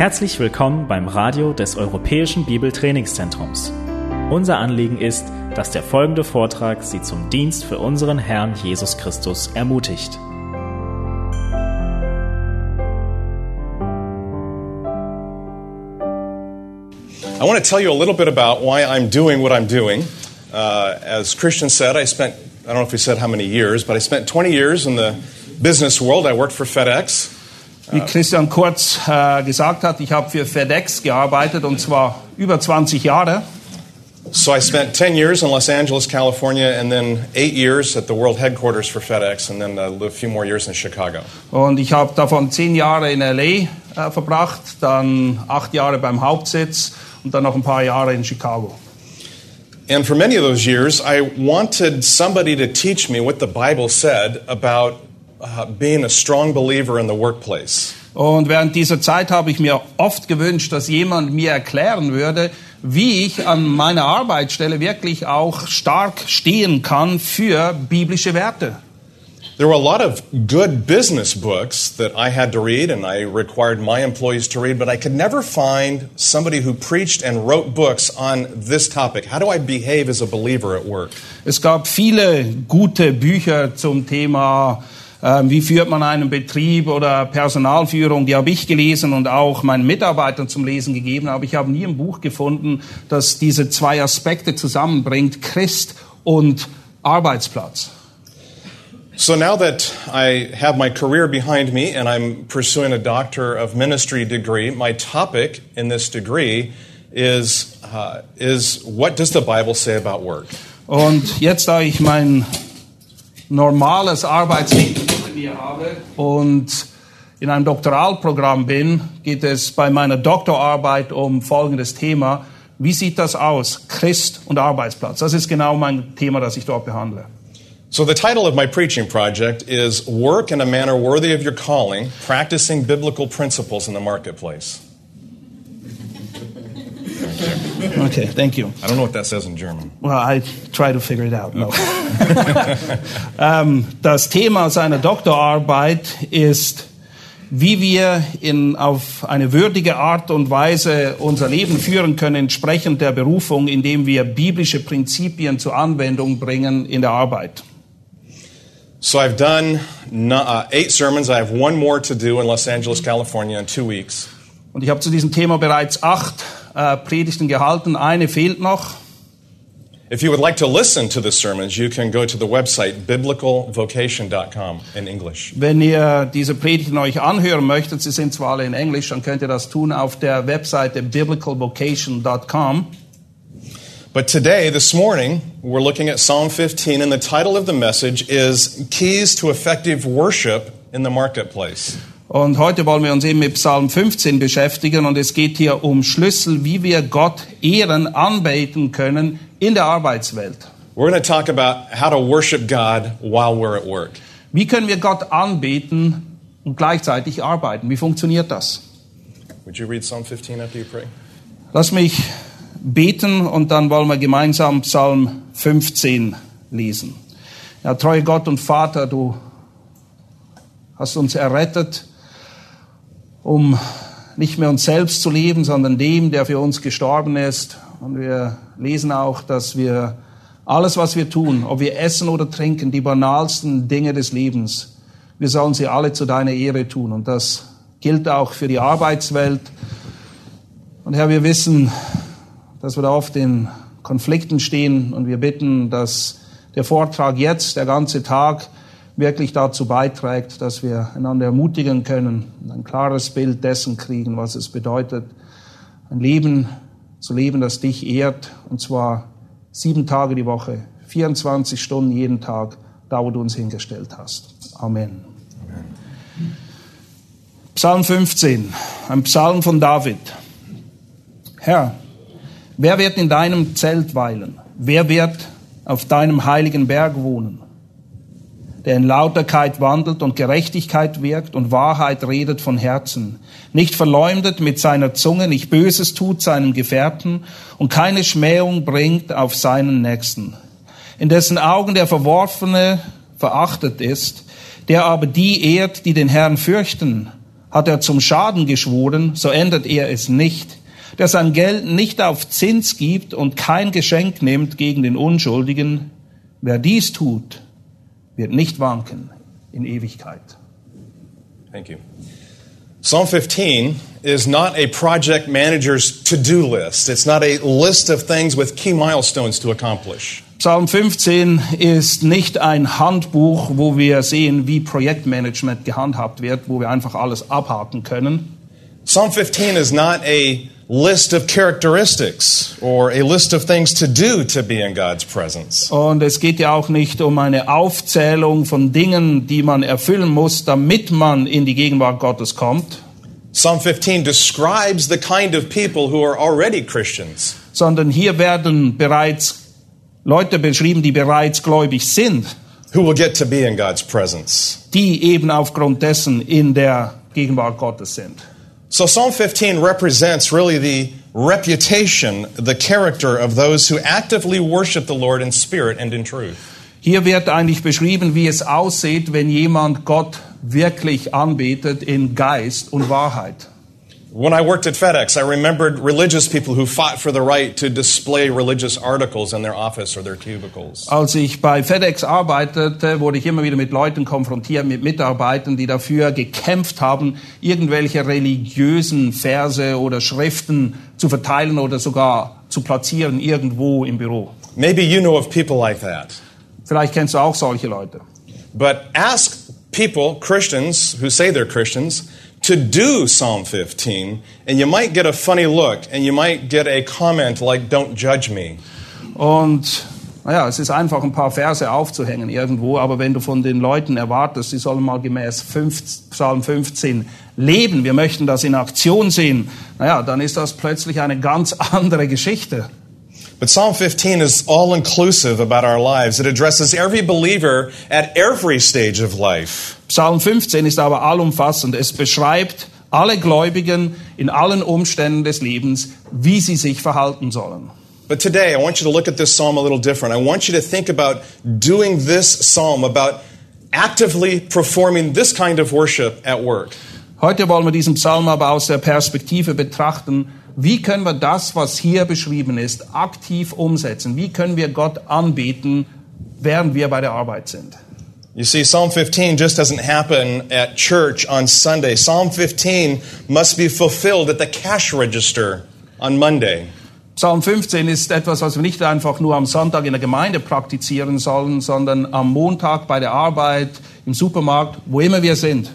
Herzlich willkommen beim Radio des Europäischen Bibeltrainingszentrums. Unser Anliegen ist, dass der folgende Vortrag Sie zum Dienst für unseren Herrn Jesus Christus ermutigt. I want to tell you a little bit about why I'm doing what I'm doing. Uh, as Christian said, I spent, I don't know if he said how many years, but I spent 20 years in the business world. I worked for FedEx. Wie Christian Kurz äh, gesagt hat, ich habe für FedEx gearbeitet und zwar über 20 Jahre. So I spent 10 years in Los Angeles, California, and then eight years at the world headquarters for FedEx, and then uh, a few more years in Chicago. Und ich habe davon 10 Jahre in LA äh, verbracht, dann 8 Jahre beim Hauptsitz und dann noch ein paar Jahre in Chicago. And for many of those years, I wanted somebody to teach me what the Bible said about being a strong believer in the workplace. Und während dieser Zeit habe ich mir oft gewünscht, dass jemand mir erklären würde, wie ich an meiner Arbeitsstelle wirklich auch stark stehen kann für biblische Werte. There were a lot of good business books that I had to read and I required my employees to read, but I could never find somebody who preached and wrote books on this topic. How do I behave as a believer at work? Es gab viele gute Bücher zum Thema, wie führt man einen Betrieb oder Personalführung. Die habe ich gelesen und auch meinen Mitarbeitern zum Lesen gegeben. Aber ich habe nie ein Buch gefunden, das diese zwei Aspekte zusammenbringt, Christ und Arbeitsplatz. So now that I have my career behind me and I'm pursuing a Doctor of Ministry degree, my topic in this degree is, uh, is what does the Bible say about work? Und jetzt, da ich mein normales Arbeitsleben mir habe und in einem Doktoralprogramm bin, geht es bei meiner Doktorarbeit um folgendes Thema. Wie sieht das aus? Christ und Arbeitsplatz. Das ist genau mein Thema, das ich dort behandle. So the title of my preaching project is Work in a Manner Worthy of Your Calling, Practicing Biblical Principles in the Marketplace. Okay, thank you. I don't know what that says in German. Well, I try to figure it out. No. ähm, das Thema seiner Doktorarbeit ist, wie wir in, auf eine würdige Art und Weise unser Leben führen können, entsprechend der Berufung, indem wir biblische Prinzipien zur Anwendung bringen in der Arbeit. So I've done uh, eight sermons. I have one more to do in Los Angeles, California in two weeks. Und ich habe zu diesem Thema bereits acht äh, Predigten gehalten. Eine fehlt noch. If you would like to listen to the sermons, you can go to the website biblicalvocation.com in English. Wenn ihr diese Predigten euch anhören möchtet, sie sind zwar alle in Englisch, dann könnt ihr das tun auf der Webseite biblicalvocation.com. But today, this morning, we're looking at Psalm 15, and the title of the message is Keys to Effective Worship in the Marketplace. Und heute wollen wir uns eben mit Psalm 15 beschäftigen und es geht hier um Schlüssel, wie wir Gott ehren, anbeten können in der Arbeitswelt. We're going to talk about how to worship God while we're at work. Wie können wir Gott anbeten und gleichzeitig arbeiten? Wie funktioniert das? Would you read Psalm 15 after you pray? Lass mich beten und dann wollen wir gemeinsam Psalm 15 lesen. Ja, treue Gott und Vater, du hast uns errettet, um nicht mehr uns selbst zu leben, sondern dem, der für uns gestorben ist. Und wir lesen auch, dass wir alles, was wir tun, ob wir essen oder trinken, die banalsten Dinge des Lebens, wir sollen sie alle zu deiner Ehre tun. Und das gilt auch für die Arbeitswelt. Und Herr, wir wissen, dass wir da oft in Konflikten stehen und wir bitten, dass der Vortrag jetzt, der ganze Tag, wirklich dazu beiträgt, dass wir einander ermutigen können und ein klares Bild dessen kriegen, was es bedeutet, ein Leben zu leben, das dich ehrt, und zwar sieben Tage die Woche, 24 Stunden jeden Tag, da wo du uns hingestellt hast. Amen. Amen. Psalm 15, ein Psalm von David. Herr, wer wird in deinem Zelt weilen? Wer wird auf deinem heiligen Berg wohnen? Der in Lauterkeit wandelt und Gerechtigkeit wirkt und Wahrheit redet von Herzen, nicht verleumdet mit seiner Zunge, nicht Böses tut seinem Gefährten und keine Schmähung bringt auf seinen Nächsten, in dessen Augen der Verworfene verachtet ist, der aber die ehrt, die den Herrn fürchten. Hat er zum Schaden geschworen, so ändert er es nicht, der sein Geld nicht auf Zins gibt und kein Geschenk nimmt gegen den Unschuldigen. Wer dies tut, wird nicht wanken in Ewigkeit. Thank you. Psalm 15 is not a project manager's to do list. It's not a list of things with key milestones to accomplish. Psalm 15 ist nicht ein Handbuch, wo wir sehen, wie Projektmanagement gehandhabt wird, wo wir einfach alles abhaken können. Psalm 15 is not a list of characteristics or a list of things to do to be in God's presence. Und es geht ja auch nicht um eine Aufzählung von Dingen, die man erfüllen muss, damit man in die Gegenwart Gottes kommt, Psalm 15 describes the kind of people who are already Christians. sondern hier werden bereits Leute beschrieben, die bereits gläubig sind, who will get to be in God's presence. die eben aufgrund dessen in der Gegenwart Gottes sind. So Psalm 15 represents really the reputation, the character of those who actively worship the Lord in spirit and in truth. Hier wird eigentlich beschrieben, wie es aussieht, wenn jemand Gott wirklich anbetet in Geist und Wahrheit. When I worked at FedEx, I remembered religious people who fought for the right to display religious articles in their office or their cubicles. Als ich bei FedEx arbeitete, wurde ich immer wieder mit Leuten konfrontiert, mit Mitarbeitern, die dafür gekämpft haben, irgendwelche religiösen Verse oder Schriften zu verteilen oder sogar zu platzieren irgendwo im Büro. Maybe you know of people like that. Vielleicht kennst du auch solche Leute. But ask people, Christians, who say they're Christians, to do Psalm 15, and you might get a funny look, and you might get a comment like, Don't judge me. Und naja, es ist einfach ein paar Verse aufzuhängen irgendwo, aber wenn du von den Leuten erwartest, sie sollen mal gemäß 5, Psalm 15 leben, wir möchten das in Aktion sehen, naja, dann ist das plötzlich eine ganz andere Geschichte. But Psalm 15 is all inclusive about our lives. It addresses every believer at every stage of life. Psalm 15 ist aber allumfassend. Es beschreibt alle Gläubigen in allen Umständen des Lebens, wie sie sich verhalten sollen. But today, I want you to look at this psalm a little different. I want you to think about doing this psalm, about actively performing this kind of worship at work. Heute wollen wir diesen Psalm aber aus der Perspektive betrachten, wie können wir das, was hier beschrieben ist, aktiv umsetzen? Wie können wir Gott anbeten, während wir bei der Arbeit sind? You see, Psalm 15 just doesn't happen at church on Sunday. Psalm 15 must be fulfilled at the cash register on Monday. Psalm 15 ist etwas, was wir nicht einfach nur am Sonntag in der Gemeinde praktizieren sollen, sondern am Montag bei der Arbeit, im Supermarkt, wo immer wir sind.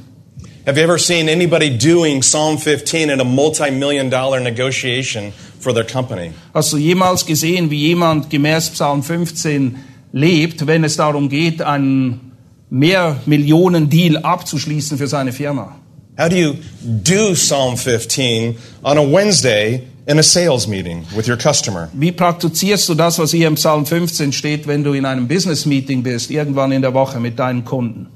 Have you ever seen anybody doing Psalm 15 in a multi million dollar negotiation for their company? Hast du jemals gesehen, wie jemand gemäß Psalm 15 lebt, wenn es darum geht, einen Mehrmillionen-Deal abzuschließen für seine Firma? How do you do Psalm 15 on a Wednesday in a sales meeting with your customer? Wie praktizierst du das, was hier im Psalm 15 steht, wenn du in einem Business-Meeting bist, irgendwann in der Woche mit deinen Kunden?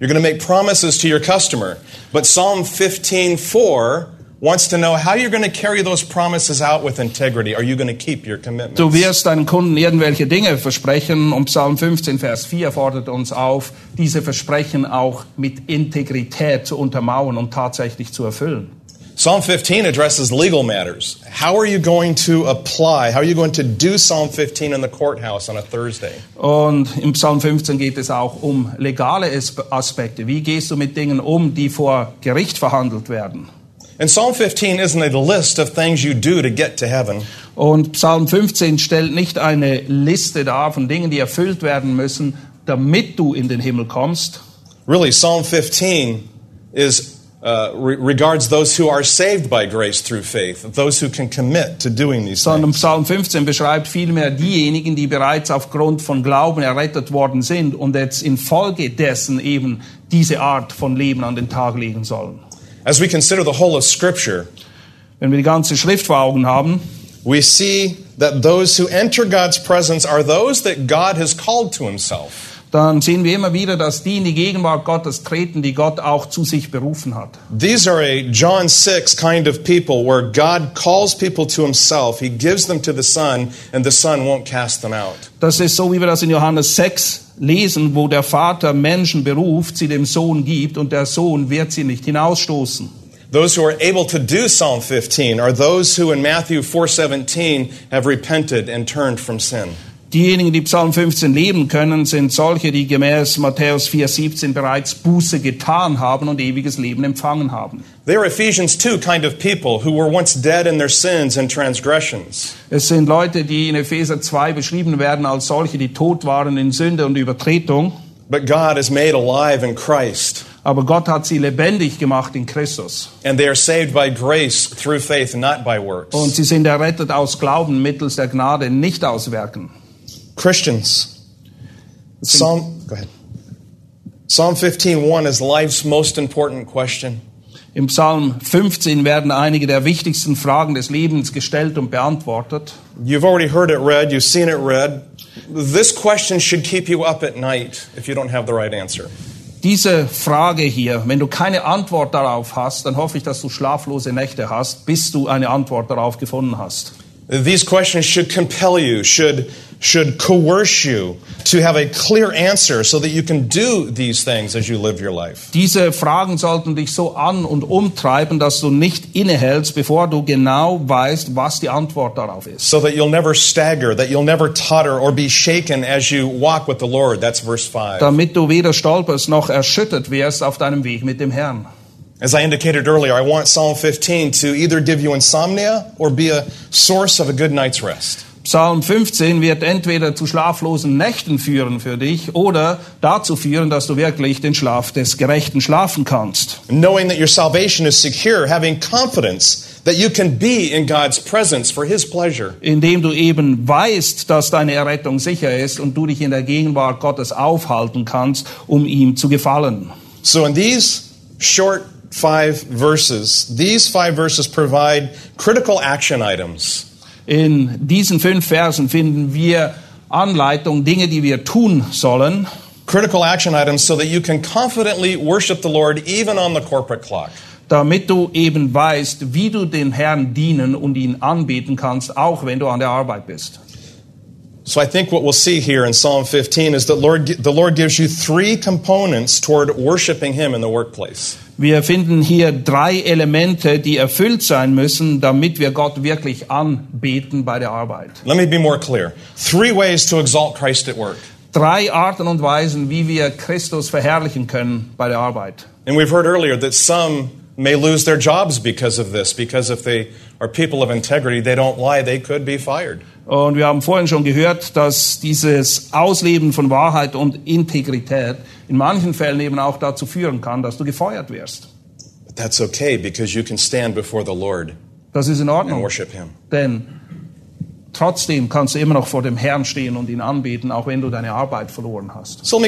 You're going to make promises to your customer, but Psalm 15:4 wants to know how you're going to carry those promises out with integrity. Are you going to keep your commitments? Du wirst deinen Kunden irgendwelche Dinge versprechen und Psalm 15, Vers 4 fordert uns auf, diese Versprechen auch mit Integrität zu untermauern und tatsächlich zu erfüllen. Psalm 15 addresses legal matters. How are you going to apply? How are you going to do Psalm 15 in the courthouse on a Thursday? Und im Psalm 15 geht es auch um legale Aspekte. Wie gehst du mit Dingen um, die vor Gericht verhandelt werden? And Psalm 15 isn't a list of things you do to get to heaven. Und Psalm 15 stellt nicht eine Liste dar von Dingen, die erfüllt werden müssen, damit du in den Himmel kommst. Really, Psalm 15 is uh, re- regards those who are saved by grace through faith, those who can commit to doing these Sondern things. Psalm 15 beschreibt vielmehr diejenigen, die bereits aufgrund von Glauben errettet worden sind und jetzt infolgedessen eben diese Art von Leben an den Tag legen sollen. As we consider the whole of Scripture, Wenn wir die ganze Schrift vor Augen haben, we see that those who enter God's presence are those that God has called to himself. Dann sehen wir immer wieder, dass die in die Gegenwart Gottes treten, die Gott auch zu sich berufen hat. These are a John 6 kind of people where God calls people to himself. He gives them to the Son, and the Son won't cast them out. Das ist so, wie wir das in Johannes 6 lesen, wo der Vater Menschen beruft, sie dem Sohn gibt und der Sohn wird sie nicht hinausstoßen. Those who are able to do Psalm 15 are those who in Matthew 4:17 have repented and turned from sin. Diejenigen, die Psalm 15 leben können, sind solche, die gemäß Matthäus 4,17 bereits Buße getan haben und ewiges Leben empfangen haben. They are Ephesians 2 kind of people who were once dead in their sins and transgressions. Es sind Leute, die in Epheser 2 beschrieben werden als solche, die tot waren in Sünde und Übertretung. But God is made alive in Christ, Aber Gott hat sie lebendig gemacht in Christus. and they are saved by grace through faith, not by works. Und sie sind errettet aus Glauben mittels der Gnade, nicht aus Werken. Christians, Psalm, go ahead. Psalm 15:1 is life's most important question. Im Psalm 15 werden einige der wichtigsten Fragen des Lebens gestellt und beantwortet. You've already heard it read, you've seen it read. This question should keep you up at night if you don't have the right answer. Diese Frage hier, wenn du keine Antwort darauf hast, dann hoffe ich, dass du schlaflose Nächte hast, bis du eine Antwort darauf gefunden hast. These questions should compel you, should, should coerce you to have a clear answer so that you can do these things as you live your life. Diese Fragen sollten dich so an und umtreiben, dass du nicht innehältst, bevor du genau weißt, was die Antwort darauf ist. So that you'll never stagger, that you'll never totter or be shaken as you walk with the Lord. That's verse 5. Damit du weder stolperst noch erschüttert wirst auf deinem Weg mit dem Herrn. As I indicated earlier, I want Psalm 15 to either give you insomnia or be a source of a good night's rest. Psalm 15 wird entweder zu schlaflosen Nächten führen für dich oder dazu führen, dass du wirklich den Schlaf des Gerechten schlafen kannst. Knowing that your salvation is secure, having confidence that you can be in God's presence for His pleasure. Indem du eben weißt, dass deine Errettung sicher ist und du dich in der Gegenwart Gottes aufhalten kannst, um ihm zu gefallen. So, in these short five verses, these five verses provide critical action items. In diesen fünf Versen finden wir Anleitung, Dinge, die wir tun sollen, Critical action items so that you can confidently worship the Lord even on the corporate clock. damit du eben weißt, wie du den Herrn dienen und ihn anbeten kannst, auch wenn du an der Arbeit bist. So I think what we'll see here in Psalm 15 is that Lord, the Lord gives you three components toward worshiping Him in the workplace. Wir finden hier drei Elemente, die erfüllt sein müssen, damit wir Gott wirklich anbeten bei der Arbeit. Let me be more clear. Three ways to exalt Christ at work. Drei Arten und Weisen, wie wir Christus verherrlichen können bei der Arbeit. And we've heard earlier that some may lose their jobs because of this, because if they are people of integrity, they don't lie, they could be fired. Und wir haben vorhin schon gehört, dass dieses Ausleben von Wahrheit und Integrität in manchen Fällen eben auch dazu führen kann, dass du gefeuert wirst. But that's okay because you can stand before the Lord Das ist in and Ordnung, worship Him. denn trotzdem kannst du immer noch vor dem Herrn stehen und ihn anbeten, auch wenn du deine Arbeit verloren hast. So.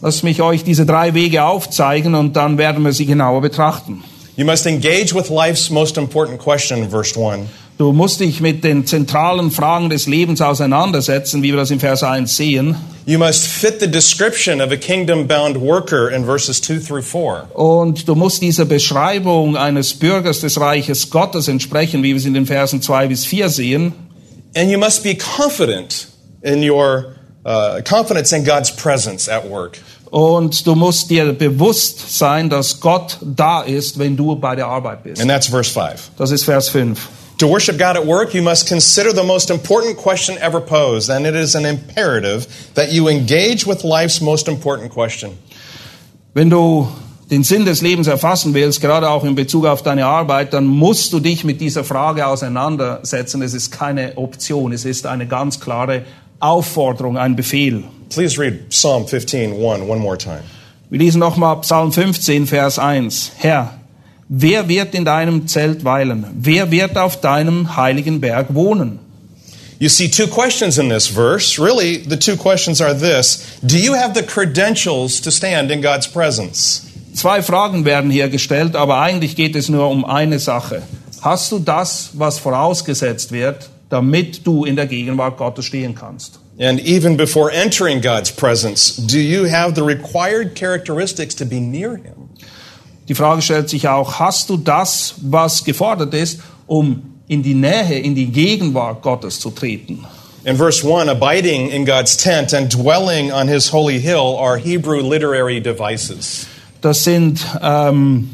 Lass mich euch diese drei Wege aufzeigen und dann werden wir sie genauer betrachten. You must engage with life's most important question in verse 1. Du musst dich mit den zentralen Fragen des Lebens auseinandersetzen, wie wir das im Vers 1 sehen. You must fit the description of a kingdom bound worker in verses 2 through 4. Und du musst dieser Beschreibung eines Bürgers des Reiches Gottes entsprechen, wie wir es in den Versen 2 bis 4 sehen. And you must be confident in your uh, confidence in God's presence at work. Und du musst dir bewusst sein, dass Gott da ist, wenn du bei der Arbeit bist. And that's verse 5. Das ist Vers 5. To worship God at work, you must consider the most important question ever posed, and it is an imperative that you engage with life's most important question. Wenn du den Sinn des Lebens erfassen willst, gerade auch in Bezug auf deine Arbeit, dann musst du dich mit dieser Frage auseinandersetzen. Es ist keine Option, es ist eine ganz klare Aufforderung, ein Befehl. Please read Psalm 15, 1 one more time. Wir lesen nochmal Psalm 15, Vers 1. Herr, wer wird in deinem Zelt weilen? Wer wird auf deinem heiligen Berg wohnen? You see two questions in this verse. Really, the two questions are this Do you have the credentials to stand in God's presence? Zwei Fragen werden hier gestellt, aber eigentlich geht es nur um eine Sache. Hast du das, was vorausgesetzt wird, damit du in der Gegenwart Gottes stehen kannst? And even before entering God's presence, do you have the required characteristics to be near Him? Die Frage stellt sich auch, hast du das, was gefordert ist, um in die Nähe, in die Gegenwart Gottes zu treten? In verse 1, abiding in God's tent and dwelling on His holy hill are Hebrew literary devices. Das sind ähm,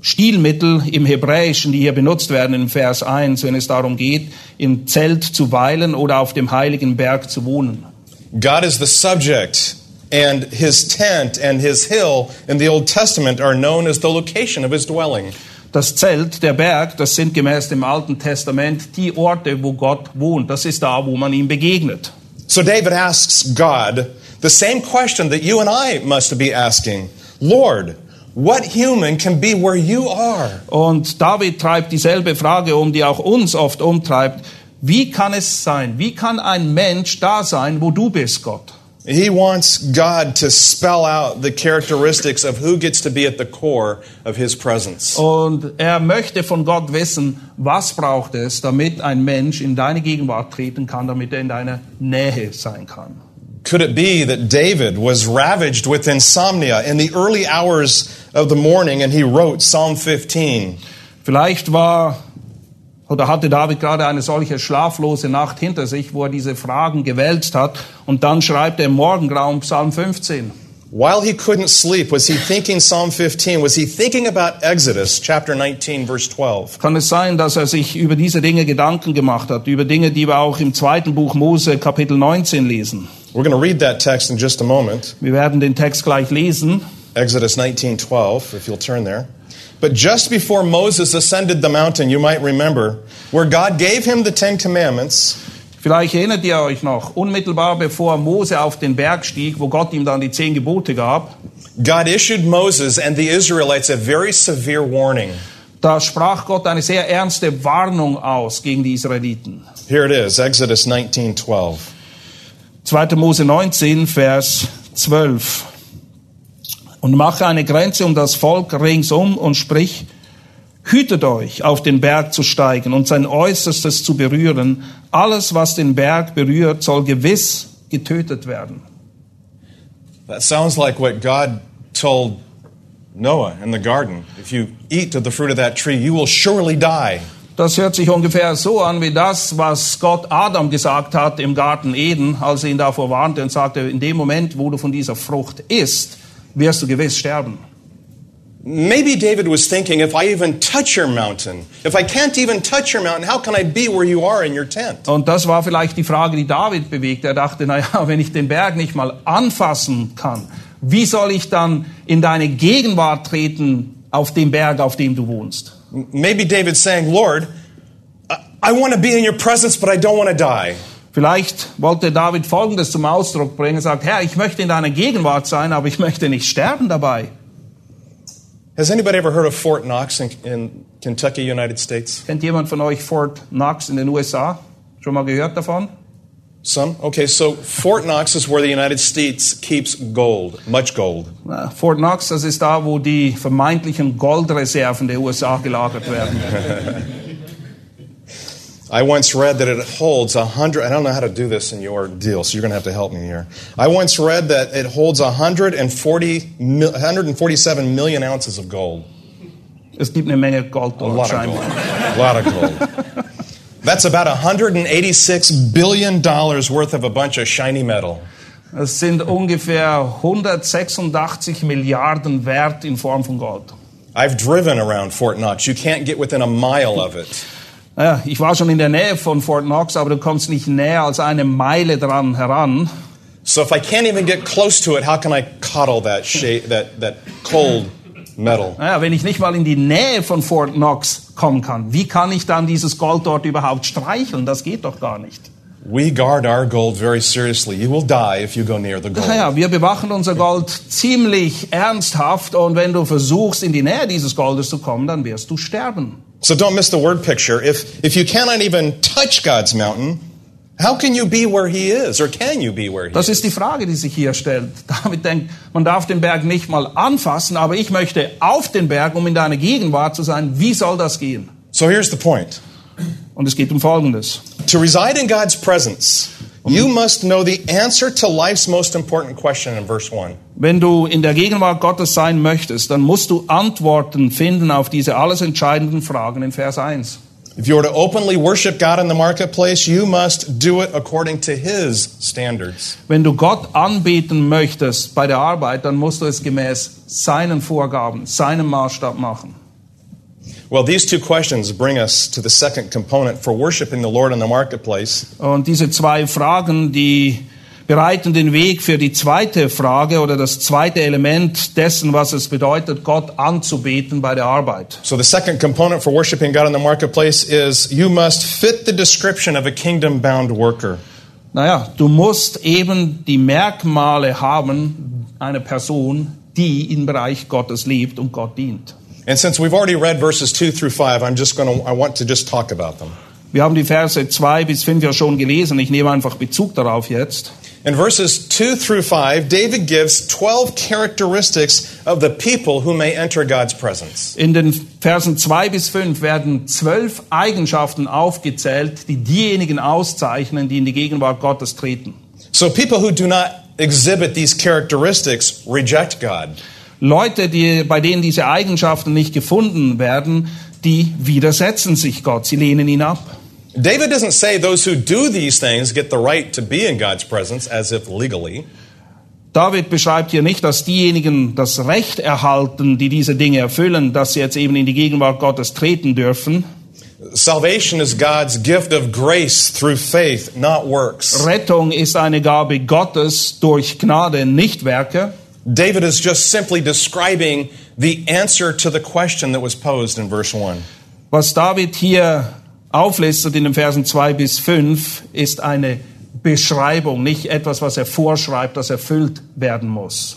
Stilmittel im Hebräischen, die hier benutzt werden in Vers 1, wenn es darum geht, im Zelt zu weilen oder auf dem heiligen Berg zu wohnen. God is the subject, and his tent and his hill in the Old Testament are known as the location of his dwelling. Das Zelt, der Berg, das sind gemäß dem Alten Testament die Orte, wo Gott wohnt. Das ist da, wo man ihm begegnet. So David asks God the same question that you and I must be asking Lord, what human can be where you are? Und David treibt dieselbe Frage um, die auch uns oft umtreibt. Wie kann es sein? Wie kann ein Mensch da sein, wo du bist, Gott? He wants God to spell out the characteristics of who gets to be at the core of his presence. Und er möchte von Gott wissen, was braucht es, damit ein Mensch in deine Gegenwart treten kann, damit er in deiner Nähe sein kann. Could it be that David was ravaged with insomnia in the early hours of the morning and he wrote Psalm 15? Vielleicht war oder hatte David gerade eine solche schlaflose Nacht hinter sich, wo er diese Fragen gewälzt hat und dann schreibt er im Morgengrauen Psalm 15. While he couldn't sleep, was he thinking Psalm 15? Was he thinking about Exodus chapter 19 verse 12? Kann es sein, dass er sich über diese Dinge Gedanken gemacht hat, über Dinge, die wir auch im zweiten Buch Mose Kapitel 19 lesen? We're going to read that text in just a moment. Wir werden den Text gleich lesen. Exodus 19:12 if you'll turn there. But just before Moses ascended the mountain, you might remember, where God gave him the 10 commandments, Vielleicht erinnert ihr euch noch, unmittelbar bevor Mose auf den Berg stieg, wo Gott ihm dann die zehn Gebote gab, God issued Moses and the Israelites a very severe warning. da sprach Gott eine sehr ernste Warnung aus gegen die Israeliten. Here it is, Exodus 19:12. 2. Mose 19, Vers 12. Und mache eine Grenze um das Volk ringsum und sprich, hütet euch, auf den Berg zu steigen und sein Äußerstes zu berühren. Alles, was den Berg berührt, soll gewiss getötet werden. That sounds like what God told Noah in the garden. If you eat of the fruit of that tree, you will surely die. Das hört sich ungefähr so an wie das, was Gott Adam gesagt hat im Garten Eden, als er ihn davor warnte und sagte, in dem Moment, wo du von dieser Frucht isst, wirst du gewiss sterben. Maybe David was thinking, if I even touch your mountain, if I can't even touch your mountain, how can I be where you are in your tent? Und das war vielleicht die Frage, die David bewegt. Er dachte, na ja, wenn ich den Berg nicht mal anfassen kann, wie soll ich dann in deine Gegenwart treten auf dem Berg, auf dem du wohnst? Maybe David's saying, Lord, I want to be in your presence, but I don't want to die. Vielleicht wollte David Folgendes zum Ausdruck bringen. Er sagt, Herr, ich möchte in deiner Gegenwart sein, aber ich möchte nicht sterben dabei. Has anybody ever heard of Fort Knox in, in Kentucky, United States? Kennt jemand von euch Fort Knox in den USA? Schon mal gehört davon? Some? Okay, so Fort Knox is where the United States keeps gold, much gold. Fort Knox, das ist da, wo die vermeintlichen Goldreserven der USA gelagert werden. I once read that it holds a hundred. I don't know how to do this in your deal, so you're going to have to help me here. I once read that it holds 140, mil- 147 million ounces of gold. Es gibt eine Menge Gold A lot of gold. A lot of gold. That's about 186 billion dollars worth of a bunch of shiny metal. Es sind ungefähr 186 Milliarden Wert in Form von Gold. I've driven around Fort Knox. You can't get within a mile of it. Naja, ich war schon in der Nähe von Fort Knox, aber du kommst nicht näher als eine Meile dran heran. So if I can't even get close to it, how can I coddle that that, that cold metal? Naja, wenn ich nicht mal in die Nähe von Fort Knox kommen kann, wie kann ich dann dieses Gold dort überhaupt streicheln? Das geht doch gar nicht. We guard our gold very seriously. You will die if you go near the gold. Naja, wir bewachen unser Gold ziemlich ernsthaft und wenn du versuchst, in die Nähe dieses Goldes zu kommen, dann wirst du sterben. So don't miss the word picture. If, if you cannot even touch God's mountain, how can you be where He is? Or can you be where He Das is? ist die Frage, die sich hier stellt. David denkt, man darf den Berg nicht mal anfassen, aber ich möchte auf den Berg, um in deiner Gegenwart zu sein. Wie soll das gehen? So here's the point. Und es geht um Folgendes. To reside in God's presence, you must know the answer to life's most important question in verse 1. Wenn du in der Gegenwart Gottes sein möchtest, dann musst du Antworten finden auf diese alles entscheidenden Fragen in Vers 1. If you are to openly worship God in the marketplace, you must do it according to His standards. Wenn du Gott anbeten möchtest bei der Arbeit, dann musst du es gemäß seinen Vorgaben, seinem Maßstab machen. Well, these two questions bring us to the second component for worshiping the Lord in the marketplace. Und diese zwei Fragen, die bereiten den Weg für die zweite Frage oder das zweite Element dessen, was es bedeutet, Gott anzubeten bei der Arbeit. So, the second component for worshiping God in the marketplace is you must fit the description of a kingdom bound worker. Naja, du musst eben die Merkmale haben einer Person, die im Bereich Gottes lebt und Gott dient. And since we've already read verses 2 through 5, I'm just going to, I want to just talk about them. Wir haben die Verse 2 bis 5 ja schon gelesen. Ich nehme einfach Bezug darauf jetzt. In verses 2 through 5, David gives 12 characteristics of the people who may enter God's presence. In den Versen 2 bis 5 werden zwölf Eigenschaften aufgezählt, die diejenigen auszeichnen, die in die Gegenwart Gottes treten. So, people who do not exhibit these characteristics reject God. Leute, die, bei denen diese Eigenschaften nicht gefunden werden, die widersetzen sich Gott, sie lehnen ihn ab. David doesn't say those who do these things get the right to be in God's presence as if legally. David beschreibt hier nicht, dass diejenigen das Recht erhalten, die diese Dinge erfüllen, dass sie jetzt eben in die Gegenwart Gottes treten dürfen. Salvation is God's gift of grace through faith, not works. Rettung ist eine Gabe Gottes durch Gnade, nicht Werke. David is just simply describing the answer to the question that was posed in verse 1. Was David hier auflistet in den Versen 2 bis 5, ist eine Beschreibung, nicht etwas, was er vorschreibt, das erfüllt werden muss.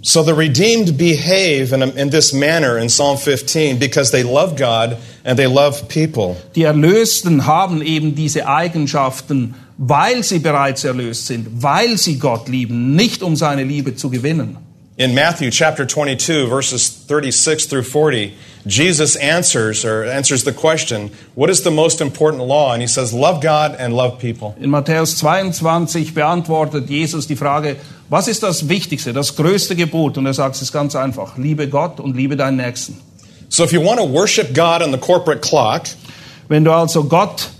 So the redeemed behave in, in this manner in Psalm 15 because they love God and they love people. Die Erlösten haben eben diese Eigenschaften, weil sie bereits erlöst sind, weil sie Gott lieben, nicht um seine Liebe zu gewinnen. In Matthew chapter 22 verses 36 through 40, Jesus answers or answers the question, what is the most important law? And he says, love God and love people. In Matthäus 22 beantwortet Jesus die Frage, was ist das Wichtigste, das größte Gebot? Und er sagt es ganz einfach, liebe Gott und liebe deinen Nächsten. So if you want to worship God on the corporate clock, Wenn du also Gott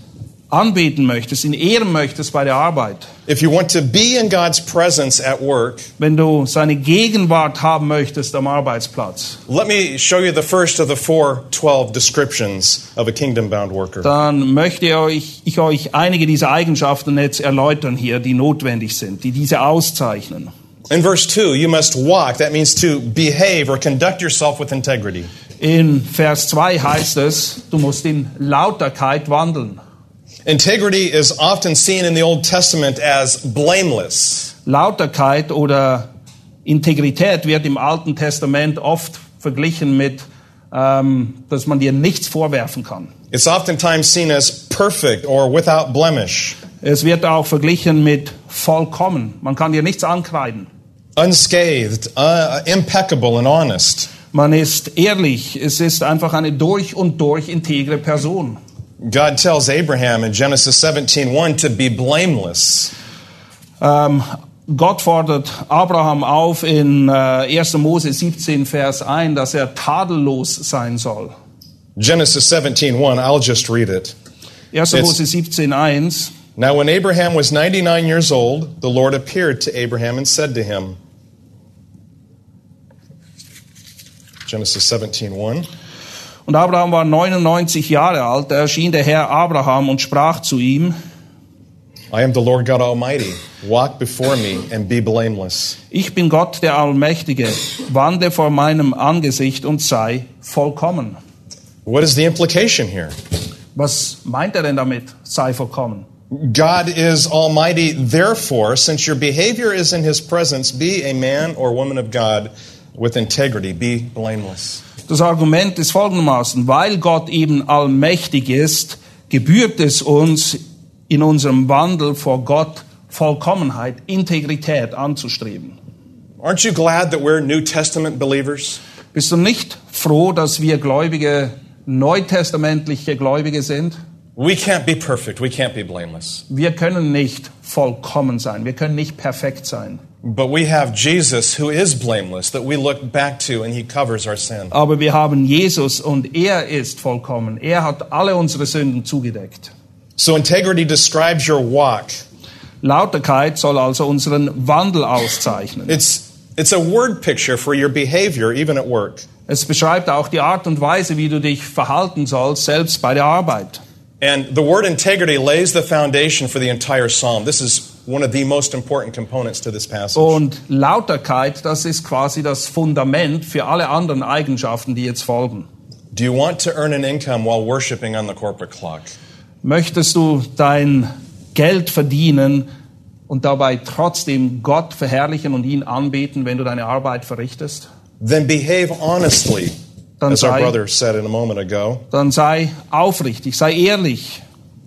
anbeten möchtest, ihn ehren möchtest bei der Arbeit, if you want to be in God's presence at work, wenn du seine Gegenwart haben möchtest am Arbeitsplatz, let me show you the first of the four 12 descriptions of a kingdom bound worker. dann möchte ich, ich euch einige dieser Eigenschaften jetzt erläutern hier, die notwendig sind, die diese auszeichnen. In verse 2, you must walk. That means to behave or conduct yourself with integrity. In Vers 2 heißt es, du musst in Lauterkeit wandeln. Integrity is often seen in the Old Testament as blameless. Lauterkeit oder Integrität wird im Alten Testament oft verglichen mit, ähm, dass man dir nichts vorwerfen kann. It's oftentimes seen as perfect or without blemish, Es wird auch verglichen mit vollkommen. Man kann dir nichts ankreiden. unscathed, uh, impeccable, and honest. Man ist ehrlich. Es ist einfach eine durch und durch integre Person. God tells Abraham in Genesis 17:1 to be blameless. Ähm, Gott fordert Abraham auf in äh, 1. Mose 17, Vers 1, dass er tadellos sein soll. Genesis 17:1, I'll just read it. 1. Jetzt- Mose 17, 1. Now when Abraham was 99 years old, the Lord appeared to Abraham and said to him, Genesis 17:1, Und Abraham war 99 Jahre alt, da erschien der Herr Abraham und sprach zu ihm, I am the Lord God Almighty. Walk before me and be blameless. ich bin Gott der Allmächtige, wande vor meinem Angesicht und sei vollkommen. What is the implication here? Was meint er denn damit, sei vollkommen? God is Almighty, therefore, since your behavior is in His presence, be a man or woman of God with integrity, be blameless. Das Argument ist folgendermaßen, weil Gott eben allmächtig ist, gebührt es uns in unserem Wandel vor Gott Vollkommenheit, Integrität anzustreben. Aren't you glad that we're New Testament believers? Bist du nicht froh, dass wir Gläubige, neutestamentliche Gläubige sind? We can't be perfect, we can't be blameless. Wir können nicht vollkommen sein, wir können nicht perfekt sein. But we have Jesus who is blameless that we look back to and he covers our sin. Aber wir haben Jesus und er ist vollkommen. Er hat alle unsere Sünden zugedeckt. So integrity describes your walk. Lauterkeit soll also unseren Wandel auszeichnen. It's it's a word picture for your behavior even at work. Es beschreibt auch die Art und Weise, wie du dich verhalten sollst, selbst bei der Arbeit. And the word integrity lays the foundation for the entire psalm. This is one of the most important components to this passage. Und Lauterkeit, das ist quasi das Fundament für alle anderen Eigenschaften, die jetzt folgen. Do you want to earn an income while worshiping on the corporate clock? Möchtest du dein Geld verdienen und dabei trotzdem Gott verherrlichen und ihn anbeten, wenn du deine Arbeit verrichtest? Then behave honestly, Dann as our sei, brother said in a moment ago, dann sei aufrichtig, sei ehrlich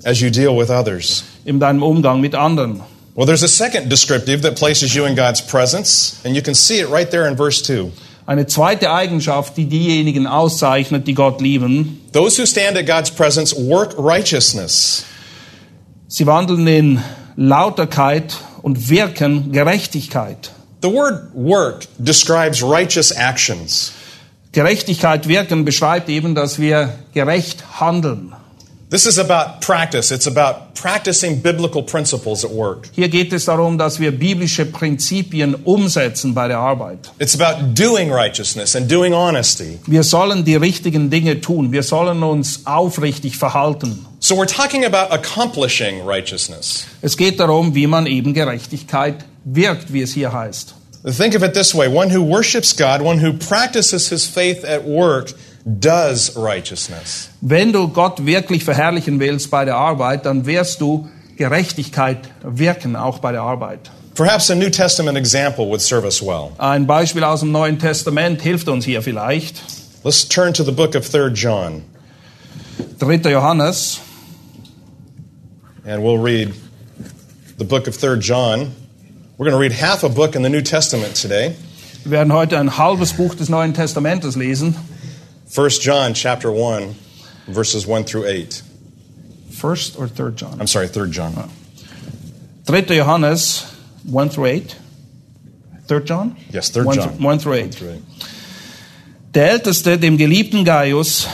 as you deal with others. in deinem Umgang mit anderen. Well, there's a second descriptive that places you in God's presence, and you can see it right there in verse 2. Eine zweite Eigenschaft, die diejenigen auszeichnet, die Gott lieben, Those who stand at God's presence work righteousness. sie wandeln in Lauterkeit und wirken Gerechtigkeit. The word work describes righteous actions. Gerechtigkeit wirken beschreibt eben, dass wir gerecht handeln. This is about practice. It's about practicing biblical principles at work. Hier geht es darum, dass wir biblische Prinzipien umsetzen bei der Arbeit. It's about doing righteousness and doing honesty. Wir sollen die richtigen Dinge tun. Wir sollen uns aufrichtig verhalten. So we're talking about accomplishing righteousness. Es geht darum, wie man eben Gerechtigkeit wirkt, wie es hier heißt. Think of it this way one who worships God, one who practices his faith at work, does righteousness. Wenn du Gott wirklich verherrlichen willst bei der Arbeit, dann wirst du Gerechtigkeit wirken, auch bei der Arbeit. Perhaps a New Testament example would serve us well. Ein Beispiel aus dem Neuen Testament hilft uns hier vielleicht. Let's turn to the book of 3 John, 3. Johannes, and we'll read the book of 3 John. We're going to read half a book in the New Testament today. wir werden heute ein halbes Buch des Neuen Testamentes lesen. 1 John chapter 1, verses 1 through 8. First or third John? I'm sorry, 3 John. 3. Johannes 1 through 8. Third John? Yes, 3 1, John. 1 through 8. 1 through 8. Der Älteste, dem geliebten Gaius,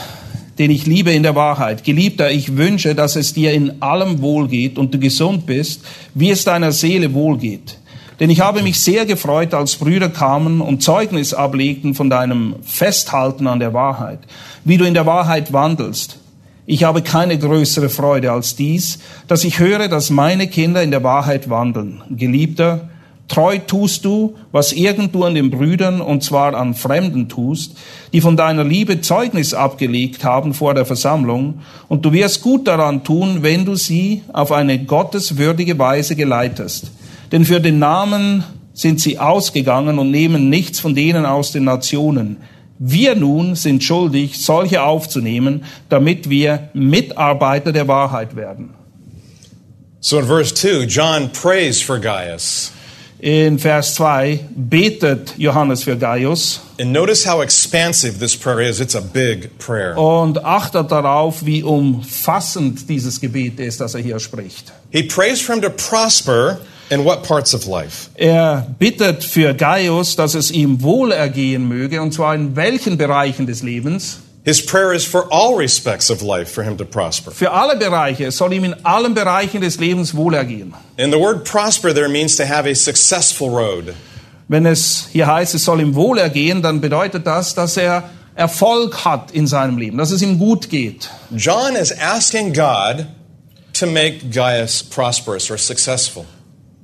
den ich liebe in der Wahrheit. Geliebter, ich wünsche, dass es dir in allem wohlgeht und du gesund bist, wie es deiner Seele wohlgeht. Denn ich habe mich sehr gefreut, als Brüder kamen und Zeugnis ablegten von deinem Festhalten an der Wahrheit, wie du in der Wahrheit wandelst. Ich habe keine größere Freude als dies, dass ich höre, dass meine Kinder in der Wahrheit wandeln. Geliebter, Treu tust du, was irgend du an den Brüdern, und zwar an Fremden tust, die von deiner Liebe Zeugnis abgelegt haben vor der Versammlung, und du wirst gut daran tun, wenn du sie auf eine gotteswürdige Weise geleitest. Denn für den Namen sind sie ausgegangen und nehmen nichts von denen aus den Nationen. Wir nun sind schuldig, solche aufzunehmen, damit wir Mitarbeiter der Wahrheit werden. So in verse 2, John prays for Gaius. In Vers 2 betet Johannes für Gaius And notice how expansive this prayer is. It's a big prayer. und achtet darauf, wie umfassend dieses Gebet ist, das er hier spricht. He prays for him to prosper in what parts of life? Er bittet für Gaius, dass es ihm wohlergehen möge, und zwar in welchen Bereichen des Lebens? His prayer is for all respects of life for him to prosper. Für alle Bereiche. Es soll ihm in allen Bereichen des Lebens wohlergehen. And the word prosper there means to have a successful road. Wenn es hier heißt, es soll ihm wohlergehen, dann bedeutet das, dass er Erfolg hat in seinem Leben, dass es ihm gut geht. John is asking God to make Gaius prosperous or successful.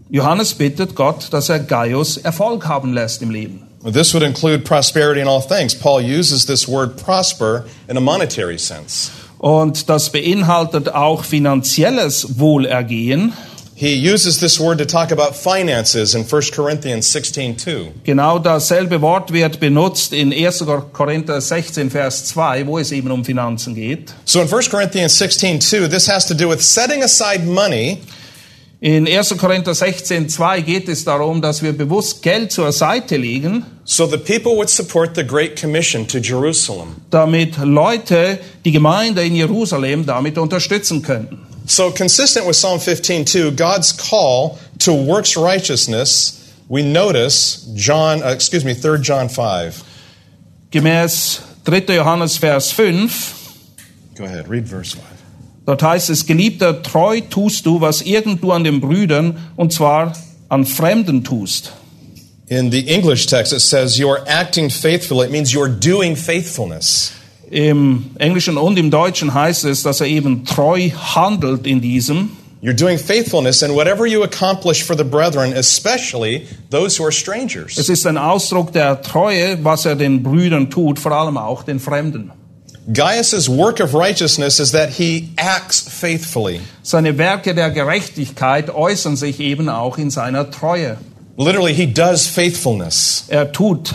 Johannes bittet Gott, dass er Gaius Erfolg haben lässt im Leben. This would include prosperity in all things. Paul uses this word prosper in a monetary sense. Und das beinhaltet auch finanzielles Wohlergehen. He uses this word to talk about finances in 1 Corinthians 16:2. Genau dasselbe Wort wird benutzt in 1. Korinther 16, Vers 2, wo es eben um Finanzen geht. So in 1 Corinthians 16:2, this has to do with setting aside money In 1. Korinther 16, 2 geht es darum, dass wir bewusst Geld zur Seite legen, so that people would support the great commission to Jerusalem. damit Leute die Gemeinde in Jerusalem damit unterstützen könnten. So consistent with Psalm 15:2, God's call to works righteousness we notice John, uh, excuse me, 3 John 5. Gemäß 3. Johannes Vers 5, Go ahead, read verse 5. dort heißt es, Geliebter, treu tust du, was irgend du an den Brüdern, und zwar an Fremden tust. In the English text, it says, You're acting faithfully. It means you're doing faithfulness. Im Englischen und im Deutschen heißt es, dass er eben treu handelt in diesem. You're doing faithfulness in whatever you accomplish for the brethren, especially those who are strangers. Es ist ein Ausdruck der Treue, was er den Brüdern tut, vor allem auch den Fremden. Gaius' work of righteousness is that he acts faithfully. Seine Werke der Gerechtigkeit äußern sich eben auch in seiner Treue. Literally, he does faithfulness. Er tut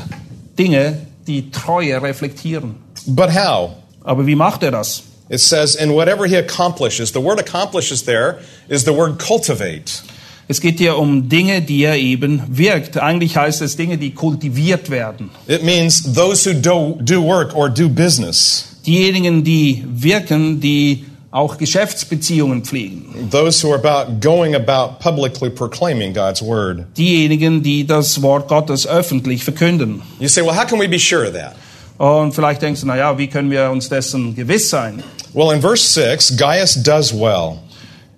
Dinge, die Treue reflektieren. But how? Aber wie macht er das? It says, in whatever he accomplishes. The word accomplishes there is the word cultivate. Es geht hier um Dinge, die er eben wirkt. Eigentlich heißt es Dinge, die kultiviert werden. It means those who do, do work or do business, Diejenigen, die wirken, die auch Geschäftsbeziehungen pflegen. those who are about going about publicly proclaiming God's word. Diejenigen, die das Wort Gottes öffentlich verkünden. You say, well, how can we be sure of that? Und vielleicht denkst du, na ja, wie können wir uns dessen gewiss sein? Well, in verse 6, Gaius does well.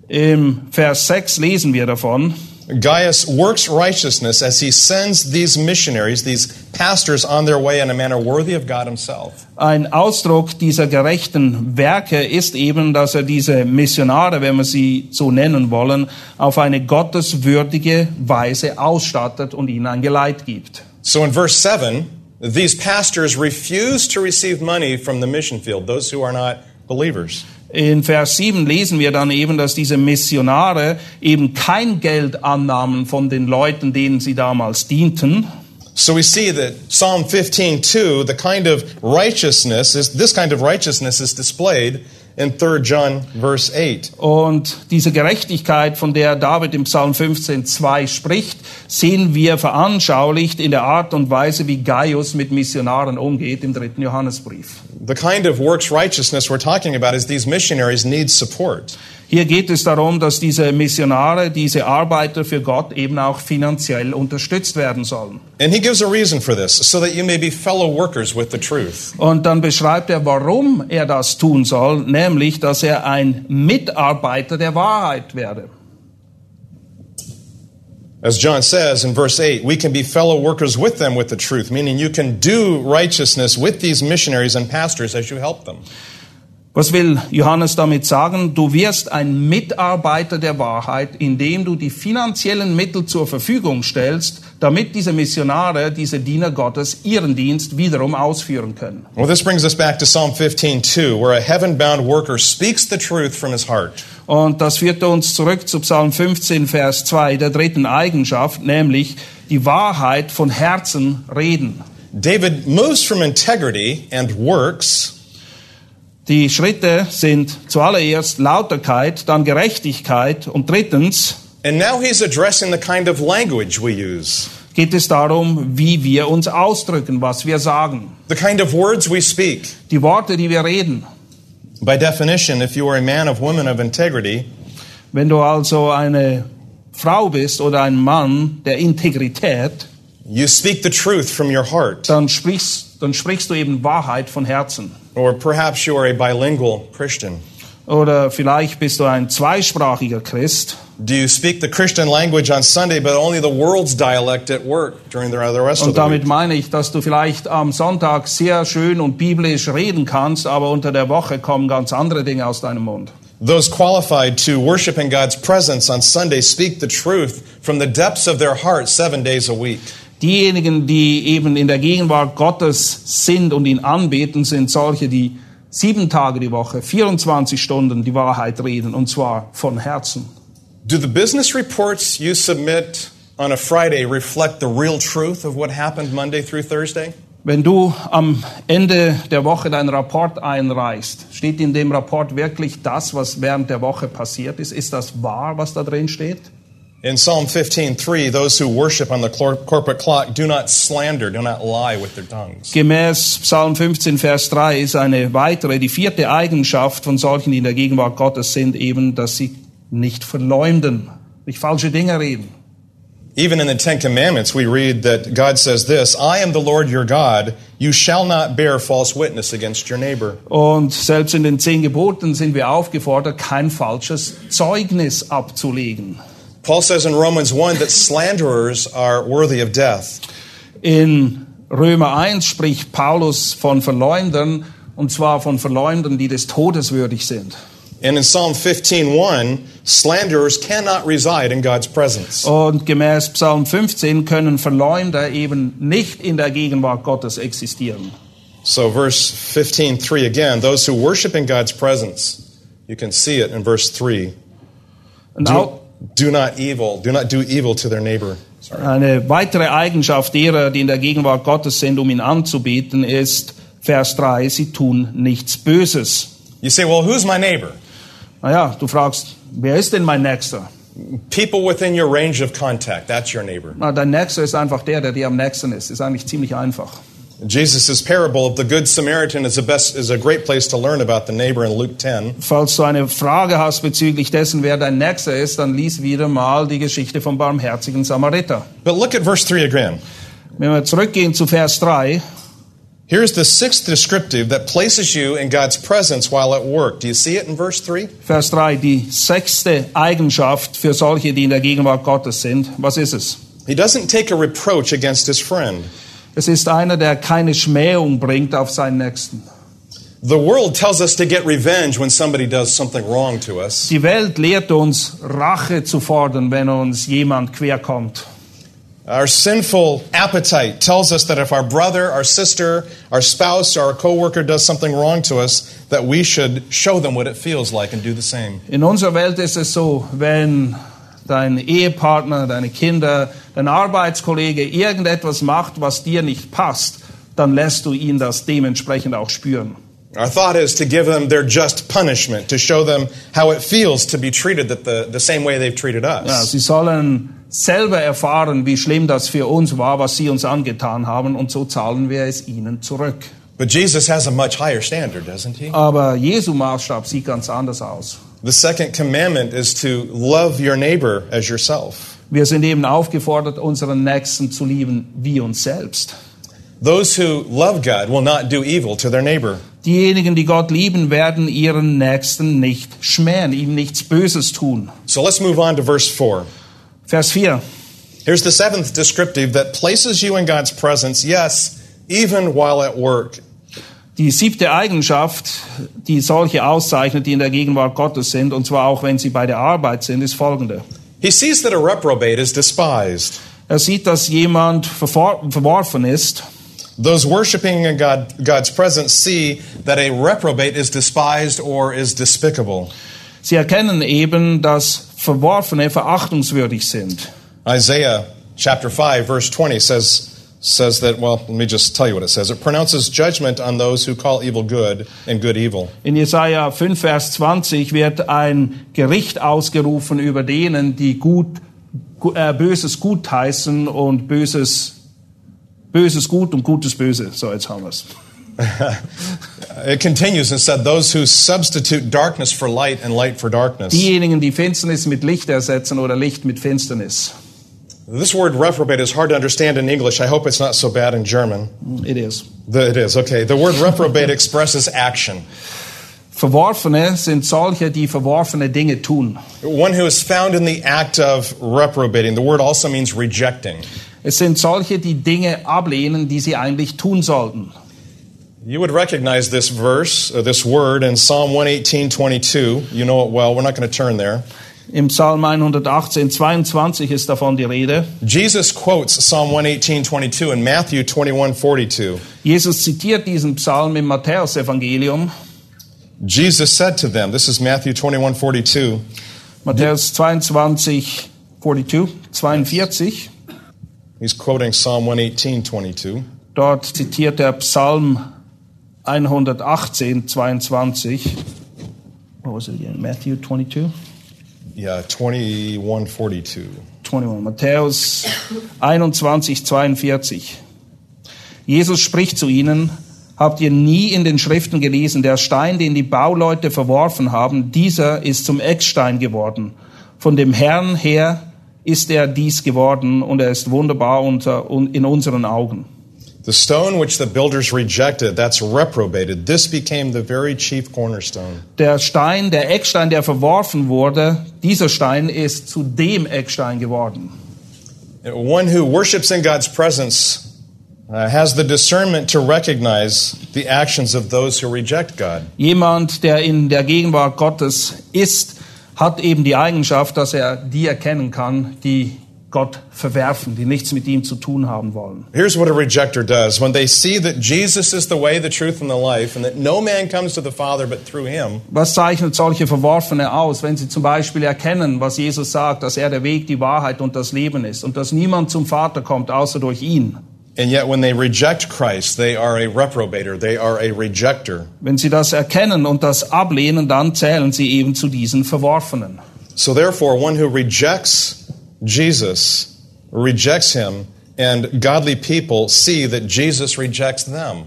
Im Vers 6 lesen wir davon. Gaius works righteousness as he sends these missionaries, these pastors, on their way in a manner worthy of God Himself. Ein Ausdruck dieser gerechten Werke ist eben, dass er diese Missionare, wenn wir sie so nennen wollen, auf eine gotteswürdige Weise ausstattet und ihnen ein Geleit gibt. So in verse 7, these pastors refuse to receive money from the mission field, those who are not believers. In Vers 7 lesen wir dann eben, dass diese Missionare eben kein Geld annahmen von den Leuten, denen sie damals dienten. So we see that Psalm 15, 2, the kind of righteousness is this kind of righteousness is displayed in 3 John verse 8. Und diese Gerechtigkeit, von der David im Psalm 15, 2 spricht, sehen wir veranschaulicht in der Art und Weise, wie Gaius mit Missionaren umgeht im dritten Johannesbrief. The kind of works righteousness we're talking about is these missionaries need support. Hier geht es darum, dass diese Missionare, diese Arbeiter für Gott eben auch finanziell unterstützt werden sollen. Und dann beschreibt er, warum er das tun soll, nämlich, dass er ein Mitarbeiter der Wahrheit werde. As John says in verse 8, we can be fellow workers with them with the truth, meaning you can do righteousness with these missionaries and pastors as you help them. Was will Johannes damit sagen? Du wirst ein Mitarbeiter der Wahrheit, indem du die finanziellen Mittel zur Verfügung stellst, damit diese Missionare, diese Diener Gottes, ihren Dienst wiederum ausführen können. Well, this brings us back to Psalm 15, 2, where a heaven bound worker speaks the truth from his heart. Und das führt uns zurück zu Psalm 15, Vers 2, der dritten Eigenschaft, nämlich die Wahrheit von Herzen reden. David moves from integrity and works Die Schritte sind zuallererst Lauterkeit, dann Gerechtigkeit und drittens And now he's addressing the kind of language we use, geht es darum, wie wir uns ausdrücken, was wir sagen. the kind of words we speak. Die Worte, die wir reden. By definition, if you are a man of woman of integrity, Wenn du also eine Frau bist oder ein Mann der Integrität, you speak the truth from your heart. dann sprichst, dann sprichst du eben Wahrheit von Herzen. Or perhaps you are a bilingual Christian. Oder vielleicht bist du ein zweisprachiger Christ. Do you speak the Christian language on Sunday, but only the world's dialect at work during the rest of Und the week? damit meine ich, dass du vielleicht am Sonntag sehr schön und biblisch reden kannst, aber unter der Woche kommen ganz andere Dinge aus deinem Mund. Those qualified to worship in God's presence on Sunday speak the truth from the depths of their heart seven days a week. Diejenigen, die eben in der Gegenwart Gottes sind und ihn anbeten, sind solche, die sieben Tage die Woche, 24 Stunden die Wahrheit reden, und zwar von Herzen. Do the business reports you submit on a Friday reflect the real truth of what happened Monday through Thursday? Wenn du am Ende der Woche deinen Rapport einreichst, steht in dem Rapport wirklich das, was während der Woche passiert ist? Ist das wahr, was da drin steht? In Psalm 15:3, those who worship on the cor- corporate clock do not slander, do not lie with their tongues. Gemäß Psalm 15, Vers 3 ist eine weitere, die vierte Eigenschaft von solchen, die in der Gegenwart Gottes sind, eben, dass sie nicht verleumden, nicht falsche Dinge reden. Even in the Ten Commandments, we read that God says this I am the Lord your God. You shall not bear false witness against your neighbor. Und selbst in den zehn Geboten sind wir aufgefordert, kein falsches Zeugnis abzulegen. Paul says in Romans 1 that slanderers are worthy of death. In Römer 1 spricht Paulus von Verleumdern, und zwar von Verleumdern, die des Todes würdig sind. And in Psalm 15:1, slanderers cannot reside in God's presence. Und gemäß Psalm 15 können Verleumder eben nicht in der Gegenwart Gottes existieren. So verse 15:3 again, those who worship in God's presence. You can see it in verse 3. Und auch Do, not evil, do not do evil to their neighbor. Sorry. eine weitere Eigenschaft derer, die in der Gegenwart Gottes sind, um ihn anzubieten, ist Vers 3, sie tun nichts Böses. You say, "Well, who's my neighbor?" Naja, du fragst, wer ist denn mein Nächster? People within your range of contact, that's your neighbor. Na, dein Nächster ist einfach der, der dir am nächsten ist. Ist eigentlich ziemlich einfach. Jesus' parable of the Good Samaritan is, the best, is a great place to learn about the neighbor in Luke 10. Falls du eine Frage hast bezüglich dessen, wer dein Nächster ist, dann lies wieder mal die Geschichte vom barmherzigen Samariter. But look at verse 3 again. Wenn wir zurückgehen zu Vers 3, Here's the sixth descriptive that places you in God's presence while at work. Do you see it in verse 3? Vers 3, die sechste Eigenschaft für solche, die in der Gegenwart Gottes sind. Was ist es? He doesn't take a reproach against his friend. Es ist einer, der keine Schmähung bringt auf seinen Nächsten. The world tells us to get revenge when somebody does something wrong to us. Die Welt lehrt uns, Rache zu fordern, wenn uns jemand querkommt. Our sinful appetite tells us that if our brother, our sister, our spouse, or our coworker does something wrong to us, that we should show them what it feels like and do the same. In unserer Welt ist es so, wenn dein Ehepartner, deine Kinder, dein Arbeitskollege irgendetwas macht, was dir nicht passt, dann lässt du ihn das dementsprechend auch spüren. Our thought is to give them their just punishment, to show them how it feels to be treated that the, the same way they've treated us. Ja, sie sollen selber erfahren, wie schlimm das für uns war, was sie uns angetan haben, und so zahlen wir es ihnen zurück. But Jesus has a much higher standard, doesn't he? Aber Jesu Maßstab sieht ganz anders aus. The second commandment is to love your neighbor as yourself. Wir sind eben aufgefordert, unseren Nächsten zu lieben wie uns selbst. Those who love God will not do evil to their neighbor. Diejenigen, die Gott lieben, werden ihren Nächsten nicht schmähen, ihm nichts Böses tun. So let's move on to verse 4. Vers 4. Here's the seventh descriptive that places you in God's presence, yes, even while at work. Die siebte Eigenschaft, die solche auszeichnet, die in der Gegenwart Gottes sind, und zwar auch wenn sie bei der Arbeit sind, ist folgende. He sees that a reprobate is despised. Er sieht, dass jemand verwor- verworfen ist. Those worshiping in God, God's presence see that a reprobate is despised or is despicable. Sie erkennen eben, dass Verworfene verachtungswürdig sind. Isaiah chapter 5 verse 20 says says that well let me just tell you what it says it pronounces judgment on those who call evil good and good evil In Jesaja 5, Vers 20 wird ein Gericht ausgerufen über denen, die gut, gu- äh, Böses gut heißen und Böses, Böses gut und Gutes böse. So, jetzt haben wir es. it continues and said those who substitute darkness for light and light for darkness Diejenigen, die Finsternis mit Licht ersetzen oder Licht mit Finsternis. This word reprobate is hard to understand in english i hope it's not so bad in german It is. The- it is okay the word reprobate expresses action Verworfene sind solche, die verworfene Dinge tun. one who is found in the act of reprobating the word also means rejecting Es sind solche, die Dinge ablehnen, die sie eigentlich tun sollten. You would recognize this verse, uh, this word in Psalm 118, 22. You know it well. We're not going to turn there. Im Psalm 118, 22 ist davon die Rede. Jesus quotes Psalm 118, 22 in Matthew 21, 42. Jesus zitiert diesen Psalm im Matthäusevangelium. Jesus said to them, this is Matthew 21, 42, Matthäus 22, 42, 42. he's quoting Psalm 118, 22. Dort zitiert er Psalm 118, 22. What was it again? Matthew 22? Yeah, 21, 42. 21. Matthäus 21, 42. Jesus spricht zu ihnen, habt ihr nie in den Schriften gelesen, der Stein, den die Bauleute verworfen haben, dieser ist zum Eckstein geworden. Von dem Herrn her ist er dies geworden und er ist wunderbar unter, in unseren Augen. The stone which the builders rejected, that's reprobated. This became the very chief cornerstone. Der Stein, der Eckstein, der verworfen wurde, dieser Stein ist zu dem Eckstein geworden. One who worships in God's presence uh, has the discernment to recognize the actions of those who reject God. Jemand, der in der Gegenwart Gottes ist, hat eben die Eigenschaft, dass er die erkennen kann, die Gott verwerfen, die nichts mit ihm zu tun haben wollen. Here's what a rejecter does. When they see that Jesus is the way, the truth and the life and that no man comes to the Father but through him. Was zeichnet solche Verworfene aus, wenn sie zum Beispiel erkennen, was Jesus sagt, dass er der Weg, die Wahrheit und das Leben ist und dass niemand zum Vater kommt außer durch ihn? And yet when they reject Christ, they are a reprobator, they are a rejecter. Wenn sie das erkennen und das ablehnen, dann zählen sie eben zu diesen Verworfenen. So therefore one who rejects Jesus rejects him, and godly people see that Jesus rejects them.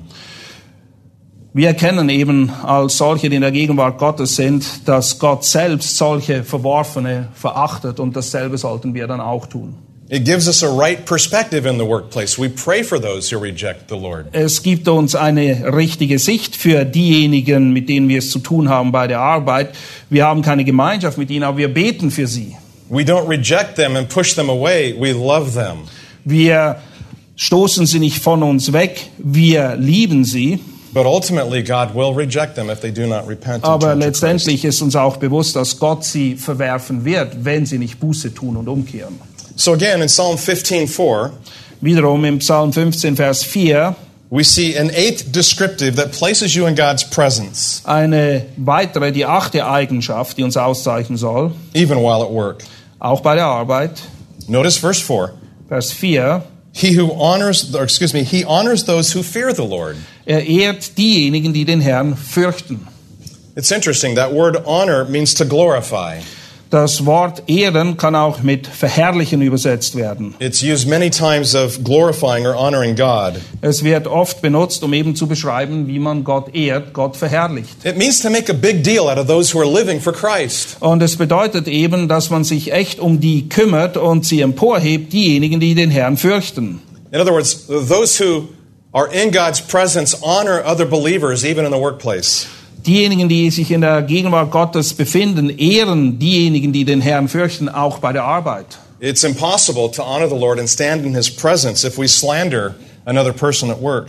Wir erkennen eben als solche, die in der Gegenwart Gottes sind, dass Gott selbst solche Verworfene verachtet und dasselbe sollten wir dann auch tun. It gives us a right perspective in the workplace. We pray for those who reject the Lord. Es gibt uns eine richtige Sicht für diejenigen, mit denen wir es zu tun haben bei der Arbeit. Wir haben keine Gemeinschaft mit ihnen, aber wir beten für sie. We don't reject them and push them away. We love them. Wir stoßen sie nicht von uns weg, wir lieben sie. But ultimately, God will reject them if they do not repent. Aber letztendlich ist uns auch bewusst, dass Gott sie verwerfen wird, wenn sie nicht Buße tun und umkehren. So again, in Psalm 15:4, Wiederum im Psalm 15, Vers 4, we see an eighth descriptive that places you in God's presence, eine weitere, die achte Eigenschaft, die uns auszeichnen soll, even while at work. Auch bei der Arbeit. Notice verse 4. Vers 4, He who honors, or excuse me, he honors those who fear the Lord. er ehrt diejenigen, die den Herrn fürchten. It's interesting. That word honor means to glorify. Das Wort ehren kann auch mit verherrlichen übersetzt werden. Es wird oft benutzt, um eben zu beschreiben, wie man Gott ehrt, Gott verherrlicht. Und es bedeutet eben, dass man sich echt um die kümmert und sie emporhebt, diejenigen, die den Herrn fürchten. In other words, those who are in God's presence honor other believers even in the workplace. Diejenigen, die sich in der Gegenwart Gottes befinden, ehren diejenigen, die den Herrn fürchten, auch bei der Arbeit. It's impossible to honor the Lord and stand in his presence if we slander another person at work.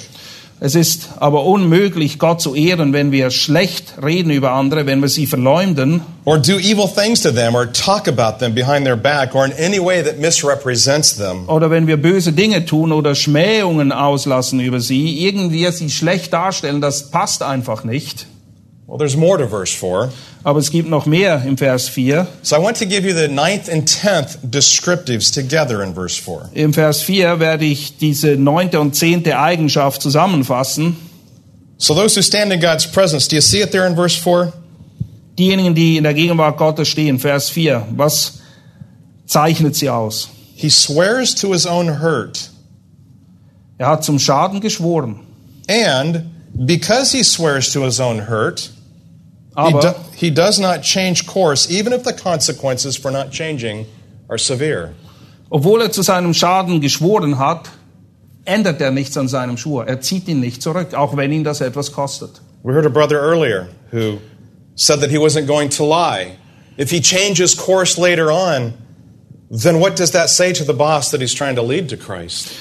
Es ist aber unmöglich, Gott zu ehren, wenn wir schlecht reden über andere, wenn wir sie verleumden Or do evil things to them or talk about them behind their back or in any way that misrepresents them. oder wenn wir böse Dinge tun oder Schmähungen auslassen über sie, irgendwie sie schlecht darstellen, das passt einfach nicht. Well, there's more to verse 4. Aber es gibt noch mehr im Vers 4. So I want to give you the ninth and tenth descriptives together in verse 4. Im Vers 4 werde ich diese neunte und zehnte Eigenschaft zusammenfassen. So those who stand in God's presence, do you see it there in verse 4? Diejenigen, die in der Gegenwart Gottes stehen, Vers 4, was zeichnet sie aus? He swears to his own hurt. Er hat zum Schaden geschworen. And because he swears to his own hurt, he, do- he does not change course, even if the consequences for not changing are severe. obwohl er zu seinem Schaden geschworen hat, ändert er nichts an seinem Schwur. Er zieht ihn nicht zurück, auch wenn ihn das etwas kostet. We heard a brother earlier who said that he wasn't going to lie. If he changes course later on, then what does that say to the boss that he's trying to lead to Christ?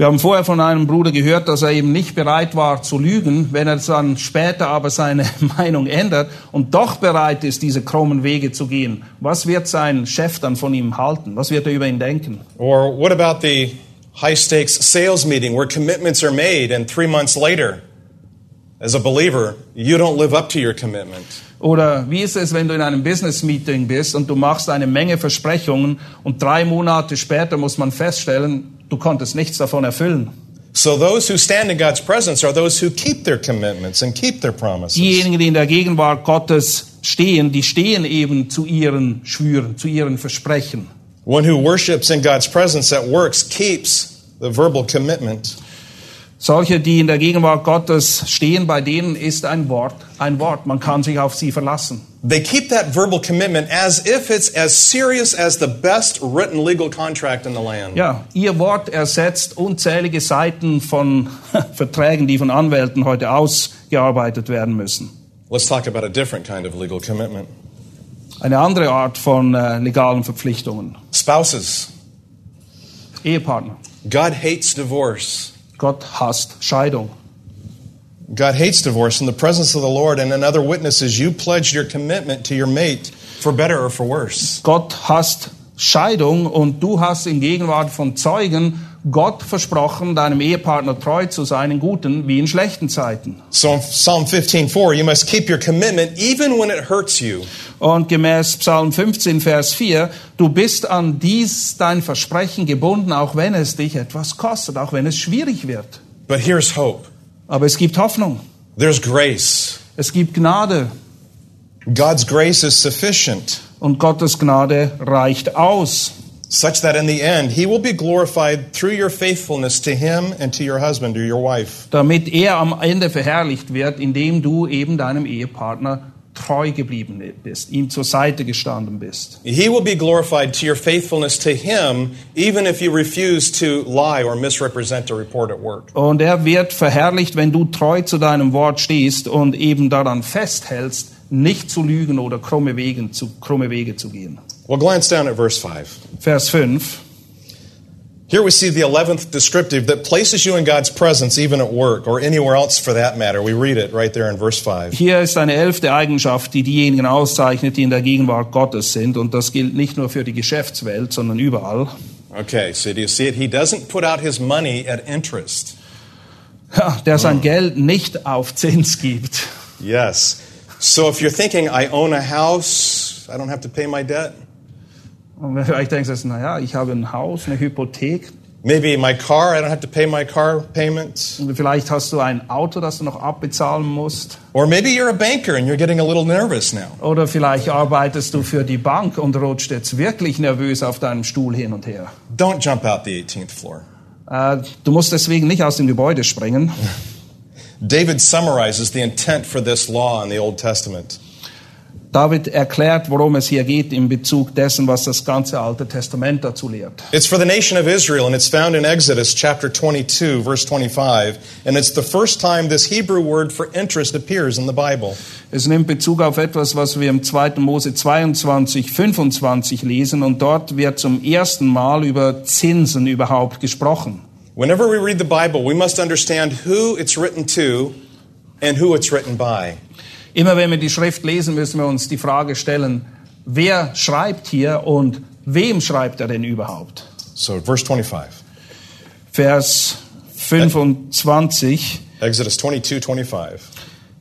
Wir haben vorher von einem Bruder gehört, dass er eben nicht bereit war zu lügen, wenn er dann später aber seine Meinung ändert und doch bereit ist, diese krummen Wege zu gehen. Was wird sein Chef dann von ihm halten? Was wird er über ihn denken? Or what about the high stakes sales meeting where commitments are made and three months later, as a believer, you don't live up to your commitment? Oder wie ist es, wenn du in einem Business-Meeting bist und du machst eine Menge Versprechungen und drei Monate später muss man feststellen, du konntest nichts davon erfüllen. So those who stand in God's presence are those who keep their commitments and keep their promises. Diejenigen, die in der Gegenwart Gottes stehen, die stehen eben zu ihren Schwüren, zu ihren Versprechen. One who worships in God's presence that works keeps the verbal commitment. Solche, die in der Gegenwart Gottes stehen, bei denen ist ein Wort ein Wort. Man kann sich auf sie verlassen. They keep that verbal commitment as if it's as serious as the best written legal contract in the land. Ja, ihr Wort ersetzt unzählige Seiten von Verträgen, die von Anwälten heute ausgearbeitet werden müssen. Let's talk about a different kind of legal commitment. Eine andere Art von äh, legalen Verpflichtungen. Spouses, Ehepartner. God hates divorce. Gott hasst Scheidung. God hates divorce. In the presence of the Lord and in other witnesses, you pledged your commitment to your mate for better or for worse. Gott hasst Scheidung und du hast in Gegenwart von Zeugen Gott versprochen, deinem Ehepartner treu zu sein in guten wie in schlechten Zeiten. So Psalm 15:4, you must keep your commitment even when it hurts you. Und gemäß Psalm 15, Vers 4, du bist an dies dein Versprechen gebunden, auch wenn es dich etwas kostet, auch wenn es schwierig wird. But here's hope. Aber es gibt Hoffnung. There's grace. Es gibt Gnade. God's grace is sufficient, Und Gottes Gnade reicht aus. Such that in the end he will be glorified through your faithfulness to him and to your husband or your wife. damit er am Ende verherrlicht wird, indem du eben deinem Ehepartner treu geblieben bist, ihm zur Seite gestanden bist. He will be glorified to your faithfulness to him even if you refuse to lie or misrepresent a report at work. Und er wird verherrlicht, wenn du treu zu deinem Wort stehst und eben daran festhältst, nicht zu lügen oder krumme Wege zu, krumme Wege zu gehen. Well, glance down at verse 5. Vers 5. Here we see the 11th descriptive that places you in God's presence even at work or anywhere else for that matter. We read it right there in verse 5. Hier ist eine elfte Eigenschaft, die diejenigen auszeichnet, die in der Gegenwart Gottes sind. Und das gilt nicht nur für die Geschäftswelt, sondern überall. Okay, so do you see it? He doesn't put out his money at interest. Ja, der sein Geld nicht auf Zins gibt. Yes. So if you're thinking, I own a house, I don't have to pay my debt. Und wenn du vielleicht denkst, naja, ich habe ein Haus, eine Hypothek, Maybe my car, I don't have to pay my car payments. vielleicht hast du ein Auto, das du noch abbezahlen musst. Or maybe you're a banker and you're getting a little nervous now. Oder vielleicht arbeitest du für die Bank und rutscht jetzt wirklich nervös auf deinem Stuhl hin und her. Don't jump out the 18th floor. Äh, du musst deswegen nicht aus dem Gebäude springen. David summarizes the intent for this law in the Old Testament. David erklärt, worum es hier geht in Bezug dessen, was das ganze Alte Testament dazu lehrt. It's for the nation of Israel, and it's found in Exodus chapter 22, verse 25. And it's the first time this Hebrew word for interest appears in the Bible. Es nimmt Bezug auf etwas, was wir im 2. Mose 22, 25 lesen und dort wird zum ersten Mal über Zinsen überhaupt gesprochen. Whenever we read the Bible, we must understand who it's written to and who it's written by. Immer wenn wir die Schrift lesen, müssen wir uns die Frage stellen, wer schreibt hier und wem schreibt er denn überhaupt? So, verse 25. Vers 25, Exodus 22, 25.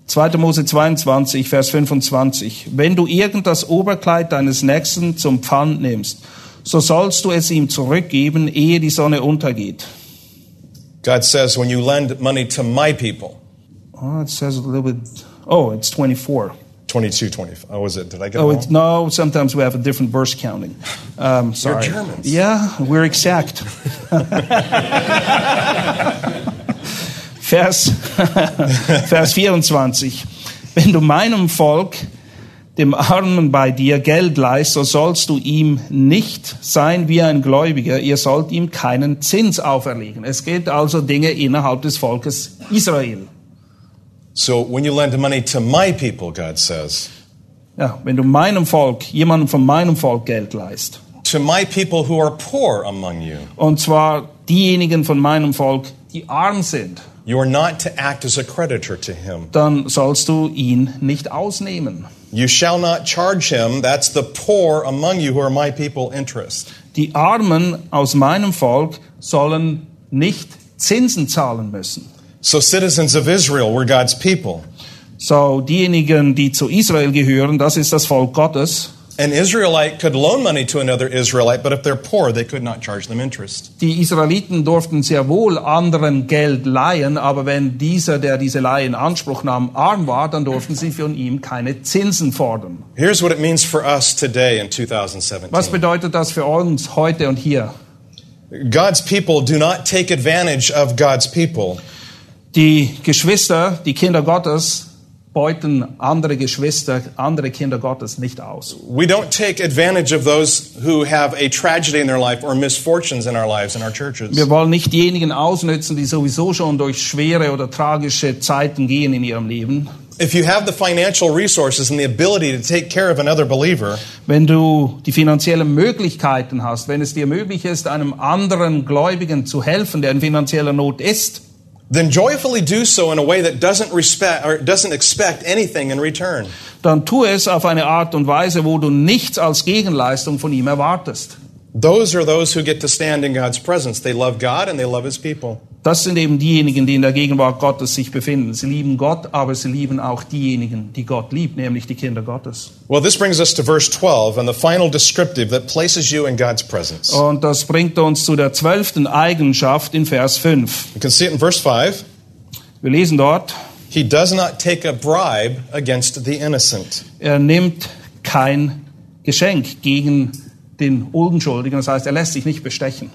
2. Mose 22, Vers 25. Wenn du irgend das Oberkleid deines Nächsten zum Pfand nimmst, so sollst du es ihm zurückgeben, ehe die Sonne untergeht. God says, when you lend money to my people, Oh, it says a little bit. Oh, it's 24. 22, 25. Oh, was it? Did I get it Oh, wrong? it's, no, sometimes we have a different verse counting. Um, sorry. Germans. Yeah, we're exact. Vers, Vers 24. Wenn du meinem Volk, dem Armen bei dir, Geld leist, so sollst du ihm nicht sein wie ein Gläubiger. Ihr sollt ihm keinen Zins auferlegen. Es geht also Dinge innerhalb des Volkes Israel. So, when you lend money to my people, God says, Ja, wenn du meinem Volk, jemandem von meinem Volk Geld leist, to my people who are poor among you, und zwar diejenigen von meinem Volk, die arm sind, you are not to act as a creditor to him. dann sollst du ihn nicht ausnehmen. You shall not charge him, that's the poor among you who are my people, interest. Die Armen aus meinem Volk sollen nicht Zinsen zahlen müssen. So, citizens of Israel were God's people. So, diejenigen, die zu Israel gehören, das ist das Volk Gottes. An Israelite could loan money to another Israelite, but if they're poor, they could not charge them interest. Die Israeliten durften sehr wohl anderen Geld leihen, aber wenn dieser, der diese Leihe in Anspruch nahm, arm war, dann durften sie von ihm keine Zinsen fordern. Here's what it means for us today in 2017. Was bedeutet das für uns heute und hier? God's people do not take advantage of God's people. Die Geschwister, die Kinder Gottes, beuten andere Geschwister, andere Kinder Gottes nicht aus. We don't take advantage of those who have a tragedy in their life or misfortunes in our lives in our churches. Wir wollen nicht diejenigen ausnützen, die sowieso schon durch schwere oder tragische Zeiten gehen in ihrem Leben. If you have the financial resources and the ability to take care of another believer, Wenn du die finanziellen Möglichkeiten hast, wenn es dir möglich ist, einem anderen Gläubigen zu helfen, der in finanzieller Not ist, then joyfully do so in a way that doesn't respect or doesn't expect anything in return. dann tu es auf eine Art und Weise, wo du nichts als Gegenleistung von ihm erwartest. Those are those who get to stand in God's presence. They love God and they love his people. Das sind eben diejenigen, die in der Gegenwart Gottes sich befinden. Sie lieben Gott, aber sie lieben auch diejenigen, die Gott liebt, nämlich die Kinder Gottes. Well, this brings us to verse 12 and the final descriptive that places you in God's presence. Und das bringt uns zu der zwölften Eigenschaft in Vers 5. You can see it in verse 5. Wir lesen dort, He does not take a bribe against the innocent. er nimmt kein Geschenk gegen den Unschuldigen, das heißt, er lässt sich nicht bestechen.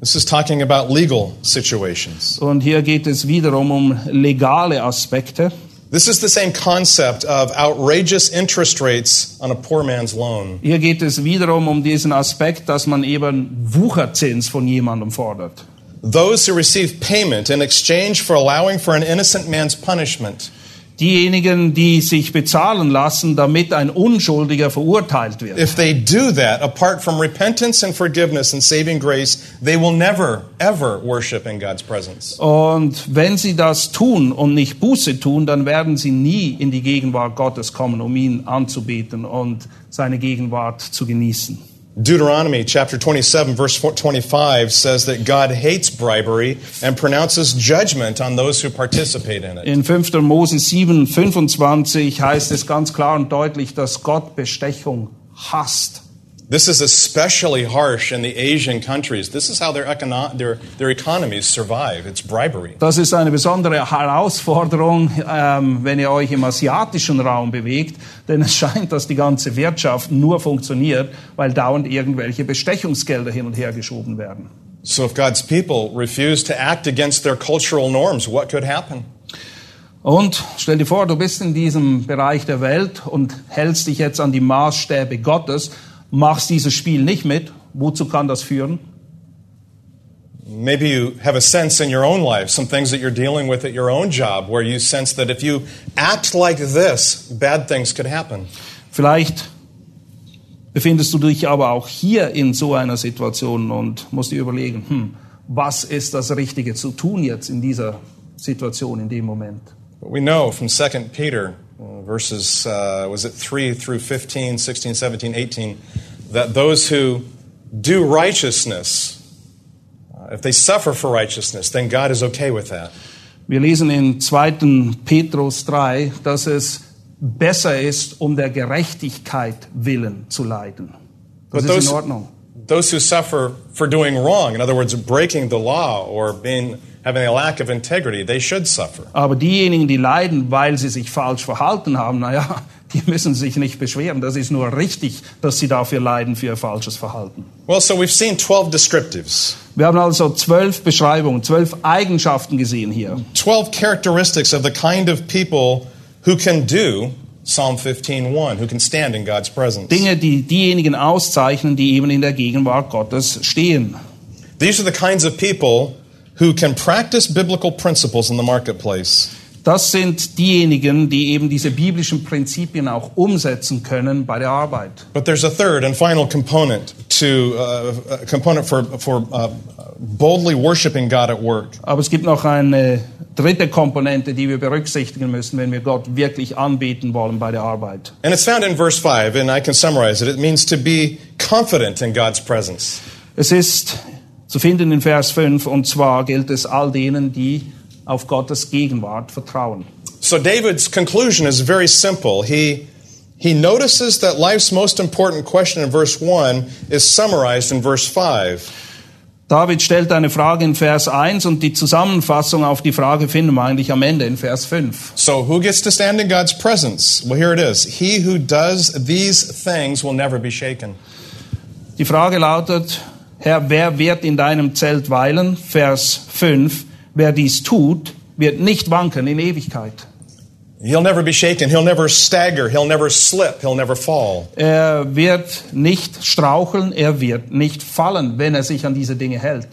This is talking about legal situations. Und hier geht es wiederum um legale Aspekte. This is the same concept of outrageous interest rates on a poor man's loan. Hier geht es wiederum um diesen Aspekt, dass man eben Wucherzins von jemandem fordert. Those who receive payment in exchange for allowing for an innocent man's punishment. Diejenigen, die sich bezahlen lassen, damit ein Unschuldiger verurteilt wird. If they do that, apart from repentance and forgiveness and saving grace, they will never, ever worship in God's presence. Und wenn sie das tun und nicht Buße tun, dann werden sie nie in die Gegenwart Gottes kommen, um ihn anzubeten und seine Gegenwart zu genießen. Deuteronomy chapter 27 verse 25 says that God hates bribery and pronounces judgment on those who participate in it. In 5. Mose 7, 25 heißt es ganz klar und deutlich, dass Gott Bestechung hasst. This is especially harsh in the Asian countries. This is how their, econo- their, their economies survive. It's bribery. Das ist eine besondere Herausforderung, ähm, wenn ihr euch im asiatischen Raum bewegt, denn es scheint, dass die ganze Wirtschaft nur funktioniert, weil dauernd irgendwelche Bestechungsgelder hin und her geschoben werden. So if God's people refuse to act against their cultural norms, what could happen? Und stell dir vor, du bist in diesem Bereich der Welt und hältst dich jetzt an die Maßstäbe Gottes, machst dieses Spiel nicht mit. Wozu kann das führen? Maybe you have a sense in your own life, some things that you're dealing with at your own job, where you sense that if you act like this, bad things could happen. Vielleicht befindest du dich aber auch hier in so einer Situation und musst dir überlegen, hm, was ist das Richtige zu tun jetzt in dieser Situation, in dem Moment? But we know from 2 Peter, verses, uh, was it 3 through 15, 16, 17, 18, that those who do righteousness, uh, if they suffer for righteousness, then God is okay with that. Wir lesen in 2. Petrus 3, dass es besser ist, um der Gerechtigkeit willen zu leiden. Das But ist in Ordnung. Those who suffer for doing wrong, in other words, breaking the law or being, having a lack of integrity, they should suffer. Aber diejenigen, die leiden, weil sie sich falsch verhalten haben, naja, die müssen sich nicht beschweren. Das ist nur richtig, dass sie dafür leiden für ihr falsches Verhalten. Well, so we've seen 12 descriptives, Wir haben also zwölf Beschreibungen, zwölf Eigenschaften gesehen hier. 12 characteristics of the kind of people who can do Psalm 15:1, who can stand in God's presence. Dinge, die diejenigen auszeichnen, die eben in der Gegenwart Gottes stehen. These are the kinds of people who can practice biblical principles in the marketplace. Das sind diejenigen, die eben diese biblischen Prinzipien auch umsetzen können bei der Arbeit. But there's a third and final component to uh, a component for for uh, boldly worshiping God at work. Aber es gibt noch eine dritte Komponente, die wir berücksichtigen müssen, wenn wir Gott wirklich anbeten wollen bei der Arbeit. And it's found in verse 5 and I can summarize it. It means to be confident in God's presence. Es ist zu finden in Vers 5 und zwar gilt es all denen, die auf Gottes Gegenwart vertrauen. So David's conclusion is very simple. He he notices that life's most important question in verse 1 is summarized in verse 5. David stellt eine Frage in Vers 1 und die Zusammenfassung auf die Frage finden wir eigentlich am Ende in Vers 5. So who gets to stand in God's presence? Well, here it is. He who does these things will never be shaken. Die Frage lautet, Herr, wer wird in deinem Zelt weilen? Vers 5. Wer dies tut, wird nicht wanken in Ewigkeit. He'll never be shaken. He'll never stagger. He'll never slip. He'll never fall. Er wird nicht straucheln, er wird nicht fallen, wenn er sich an diese Dinge hält.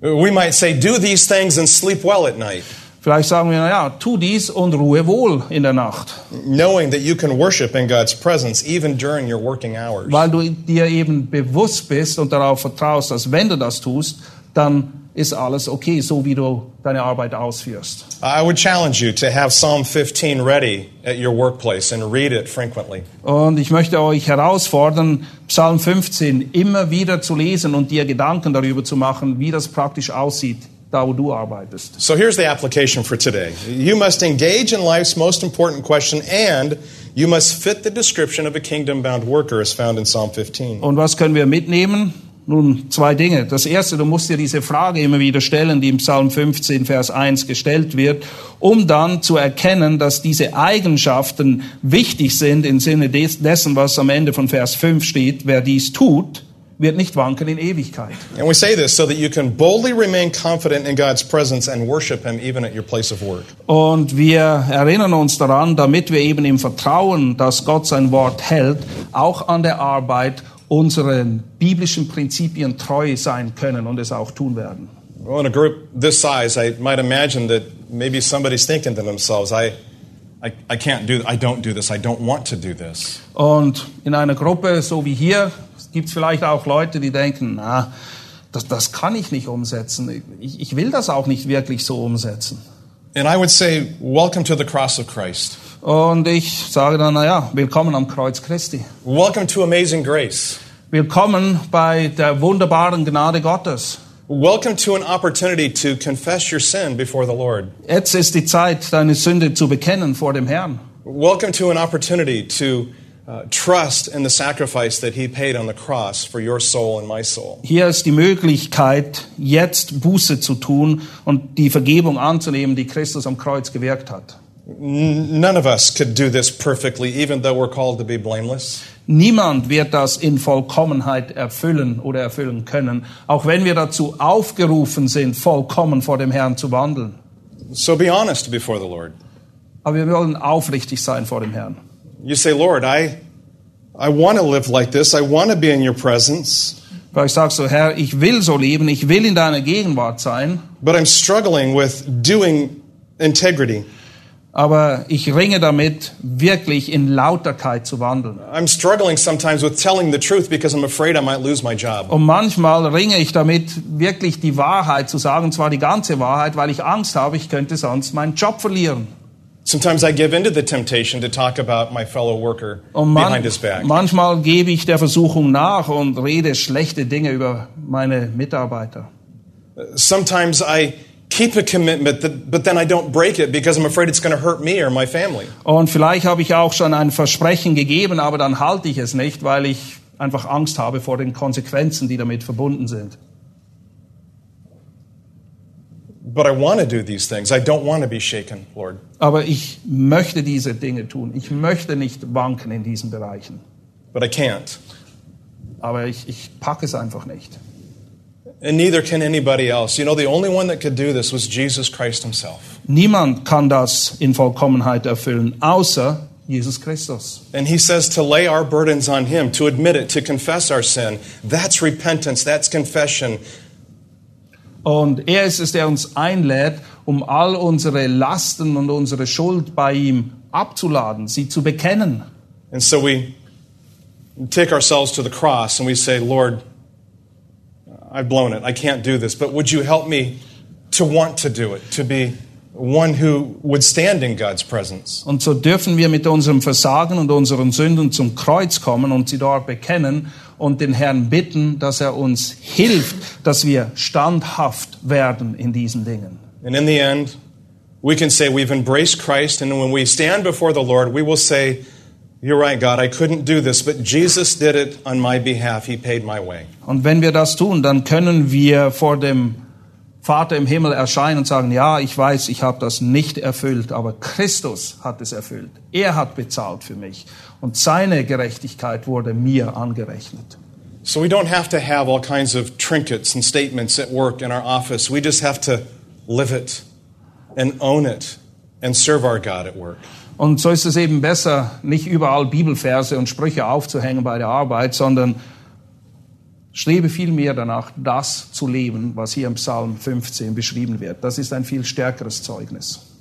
We might say, do these things and sleep well at night, Vielleicht sagen wir, naja, tu dies und ruhe wohl in der Nacht, knowing that you can worship in God's presence even during your working hours. weil du dir eben bewusst bist und darauf vertraust, dass wenn du das tust, dann ist alles okay, so wie du deine Arbeit ausführst. I would challenge you to have Psalm 15 ready at your workplace and read it frequently. Und ich möchte euch herausfordern, Psalm 15 immer wieder zu lesen und dir Gedanken darüber zu machen, wie das praktisch aussieht, da wo du arbeitest. So here's the application for today. You must engage in life's most important question and you must fit the description of a kingdom bound worker as found in Psalm 15. Und was können wir mitnehmen? Nun, zwei Dinge. Das erste, du musst dir diese Frage immer wieder stellen, die im Psalm 15, Vers 1 gestellt wird, um dann zu erkennen, dass diese Eigenschaften wichtig sind im Sinne des, dessen, was am Ende von Vers 5 steht. Wer dies tut, wird nicht wanken in Ewigkeit. And we say this so that you can boldly remain confident in God's presence and worship Him even at your place of work. Und wir erinnern uns daran, damit wir eben im Vertrauen, dass Gott sein Wort hält, auch an der Arbeit unseren biblischen Prinzipien treu sein können und es auch tun werden. Well, in a group this size, I might imagine that maybe somebody's thinking to themselves, I, I, I can't do, I don't do this, I don't want to do this. Und in einer Gruppe so wie hier gibt es vielleicht auch Leute, die denken, na, das, das kann ich nicht umsetzen. Ich, ich will das auch nicht wirklich so umsetzen. And I would say, welcome to the cross of Christ. Und ich sage dann, na ja, willkommen am Kreuz Christi. Welcome to amazing grace. Willkommen bei der wunderbaren Gnade Gottes. Welcome to an opportunity to confess your sin before the Lord. Jetzt ist die Zeit, deine Sünde zu bekennen vor dem Herrn. Welcome to an opportunity to uh, trust in the sacrifice that He paid on the cross for your soul and my soul. Hier ist die Möglichkeit, jetzt Buße zu tun und die Vergebung anzunehmen, die Christus am Kreuz gewirkt hat. None of us could do this perfectly, even though we're called to be blameless. Niemand wird das in Vollkommenheit erfüllen oder erfüllen können, auch wenn wir dazu aufgerufen sind, vollkommen vor dem Herrn zu wandeln. So be honest before the Lord. Aber wir wollen aufrichtig sein vor dem Herrn. You say, Lord, I, I want to live like this. I want to be in your presence, Vielleicht sagst du, Herr, ich will so leben, ich will in deiner Gegenwart sein, but I'm struggling with doing integrity. Aber ich ringe damit, wirklich in Lauterkeit zu wandeln. I'm struggling sometimes with telling the truth because I'm afraid I might lose my job. Und manchmal ringe ich damit, wirklich die Wahrheit zu sagen, und zwar die ganze Wahrheit, weil ich Angst habe, ich könnte sonst meinen Job verlieren. Sometimes I give into the temptation to talk about my fellow worker man, behind his back. manchmal gebe ich der Versuchung nach und rede schlechte Dinge über meine Mitarbeiter. Sometimes I keep a commitment, but then I don't break it because I'm afraid it's going to hurt me or my family. Und vielleicht habe ich auch schon ein Versprechen gegeben, aber dann halte ich es nicht, weil ich einfach Angst habe vor den Konsequenzen, die damit verbunden sind. But I want to do these things. I don't want to be shaken, Lord. Aber ich möchte diese Dinge tun. Ich möchte nicht wanken in diesen Bereichen. But I can't. Aber ich, ich packe es einfach nicht. And neither can anybody else. You know, the only one that could do this was Jesus Christ himself. Niemand kann das in Vollkommenheit erfüllen, außer Jesus Christus. And he says to lay our burdens on him, to admit it, to confess our sin. That's repentance, that's confession. Und er ist es, der uns einlädt, um all unsere Lasten und unsere Schuld bei ihm abzuladen, sie zu bekennen. And so we take ourselves to the cross and we say, Lord, I've blown it. I can't do this. But would you help me to want to do it, to be one who would stand in God's presence? Und so dürfen wir mit unserem Versagen und unseren Sünden zum Kreuz kommen und sie dort bekennen und den Herrn bitten, dass er uns hilft, dass wir standhaft werden in diesen Dingen. And in the end, we can say we've embraced Christ, and when we stand before the Lord, we will say, You're right, God, I couldn't do this, but Jesus did it on my behalf. He paid my way. Und wenn wir das tun, dann können wir vor dem Vater im Himmel erscheinen und sagen, ja, ich weiß, ich habe das nicht erfüllt, aber Christus hat es erfüllt. Er hat bezahlt für mich und seine Gerechtigkeit wurde mir angerechnet. So we don't have to have all kinds of trinkets and statements at work in our office. We just have to live it. and own it and serve our God at work. Und so ist es eben besser, nicht überall Bibelverse und Sprüche aufzuhängen bei der Arbeit, sondern strebe vielmehr danach, das zu leben, was hier im Psalm 15 beschrieben wird. Das ist ein viel stärkeres Zeugnis.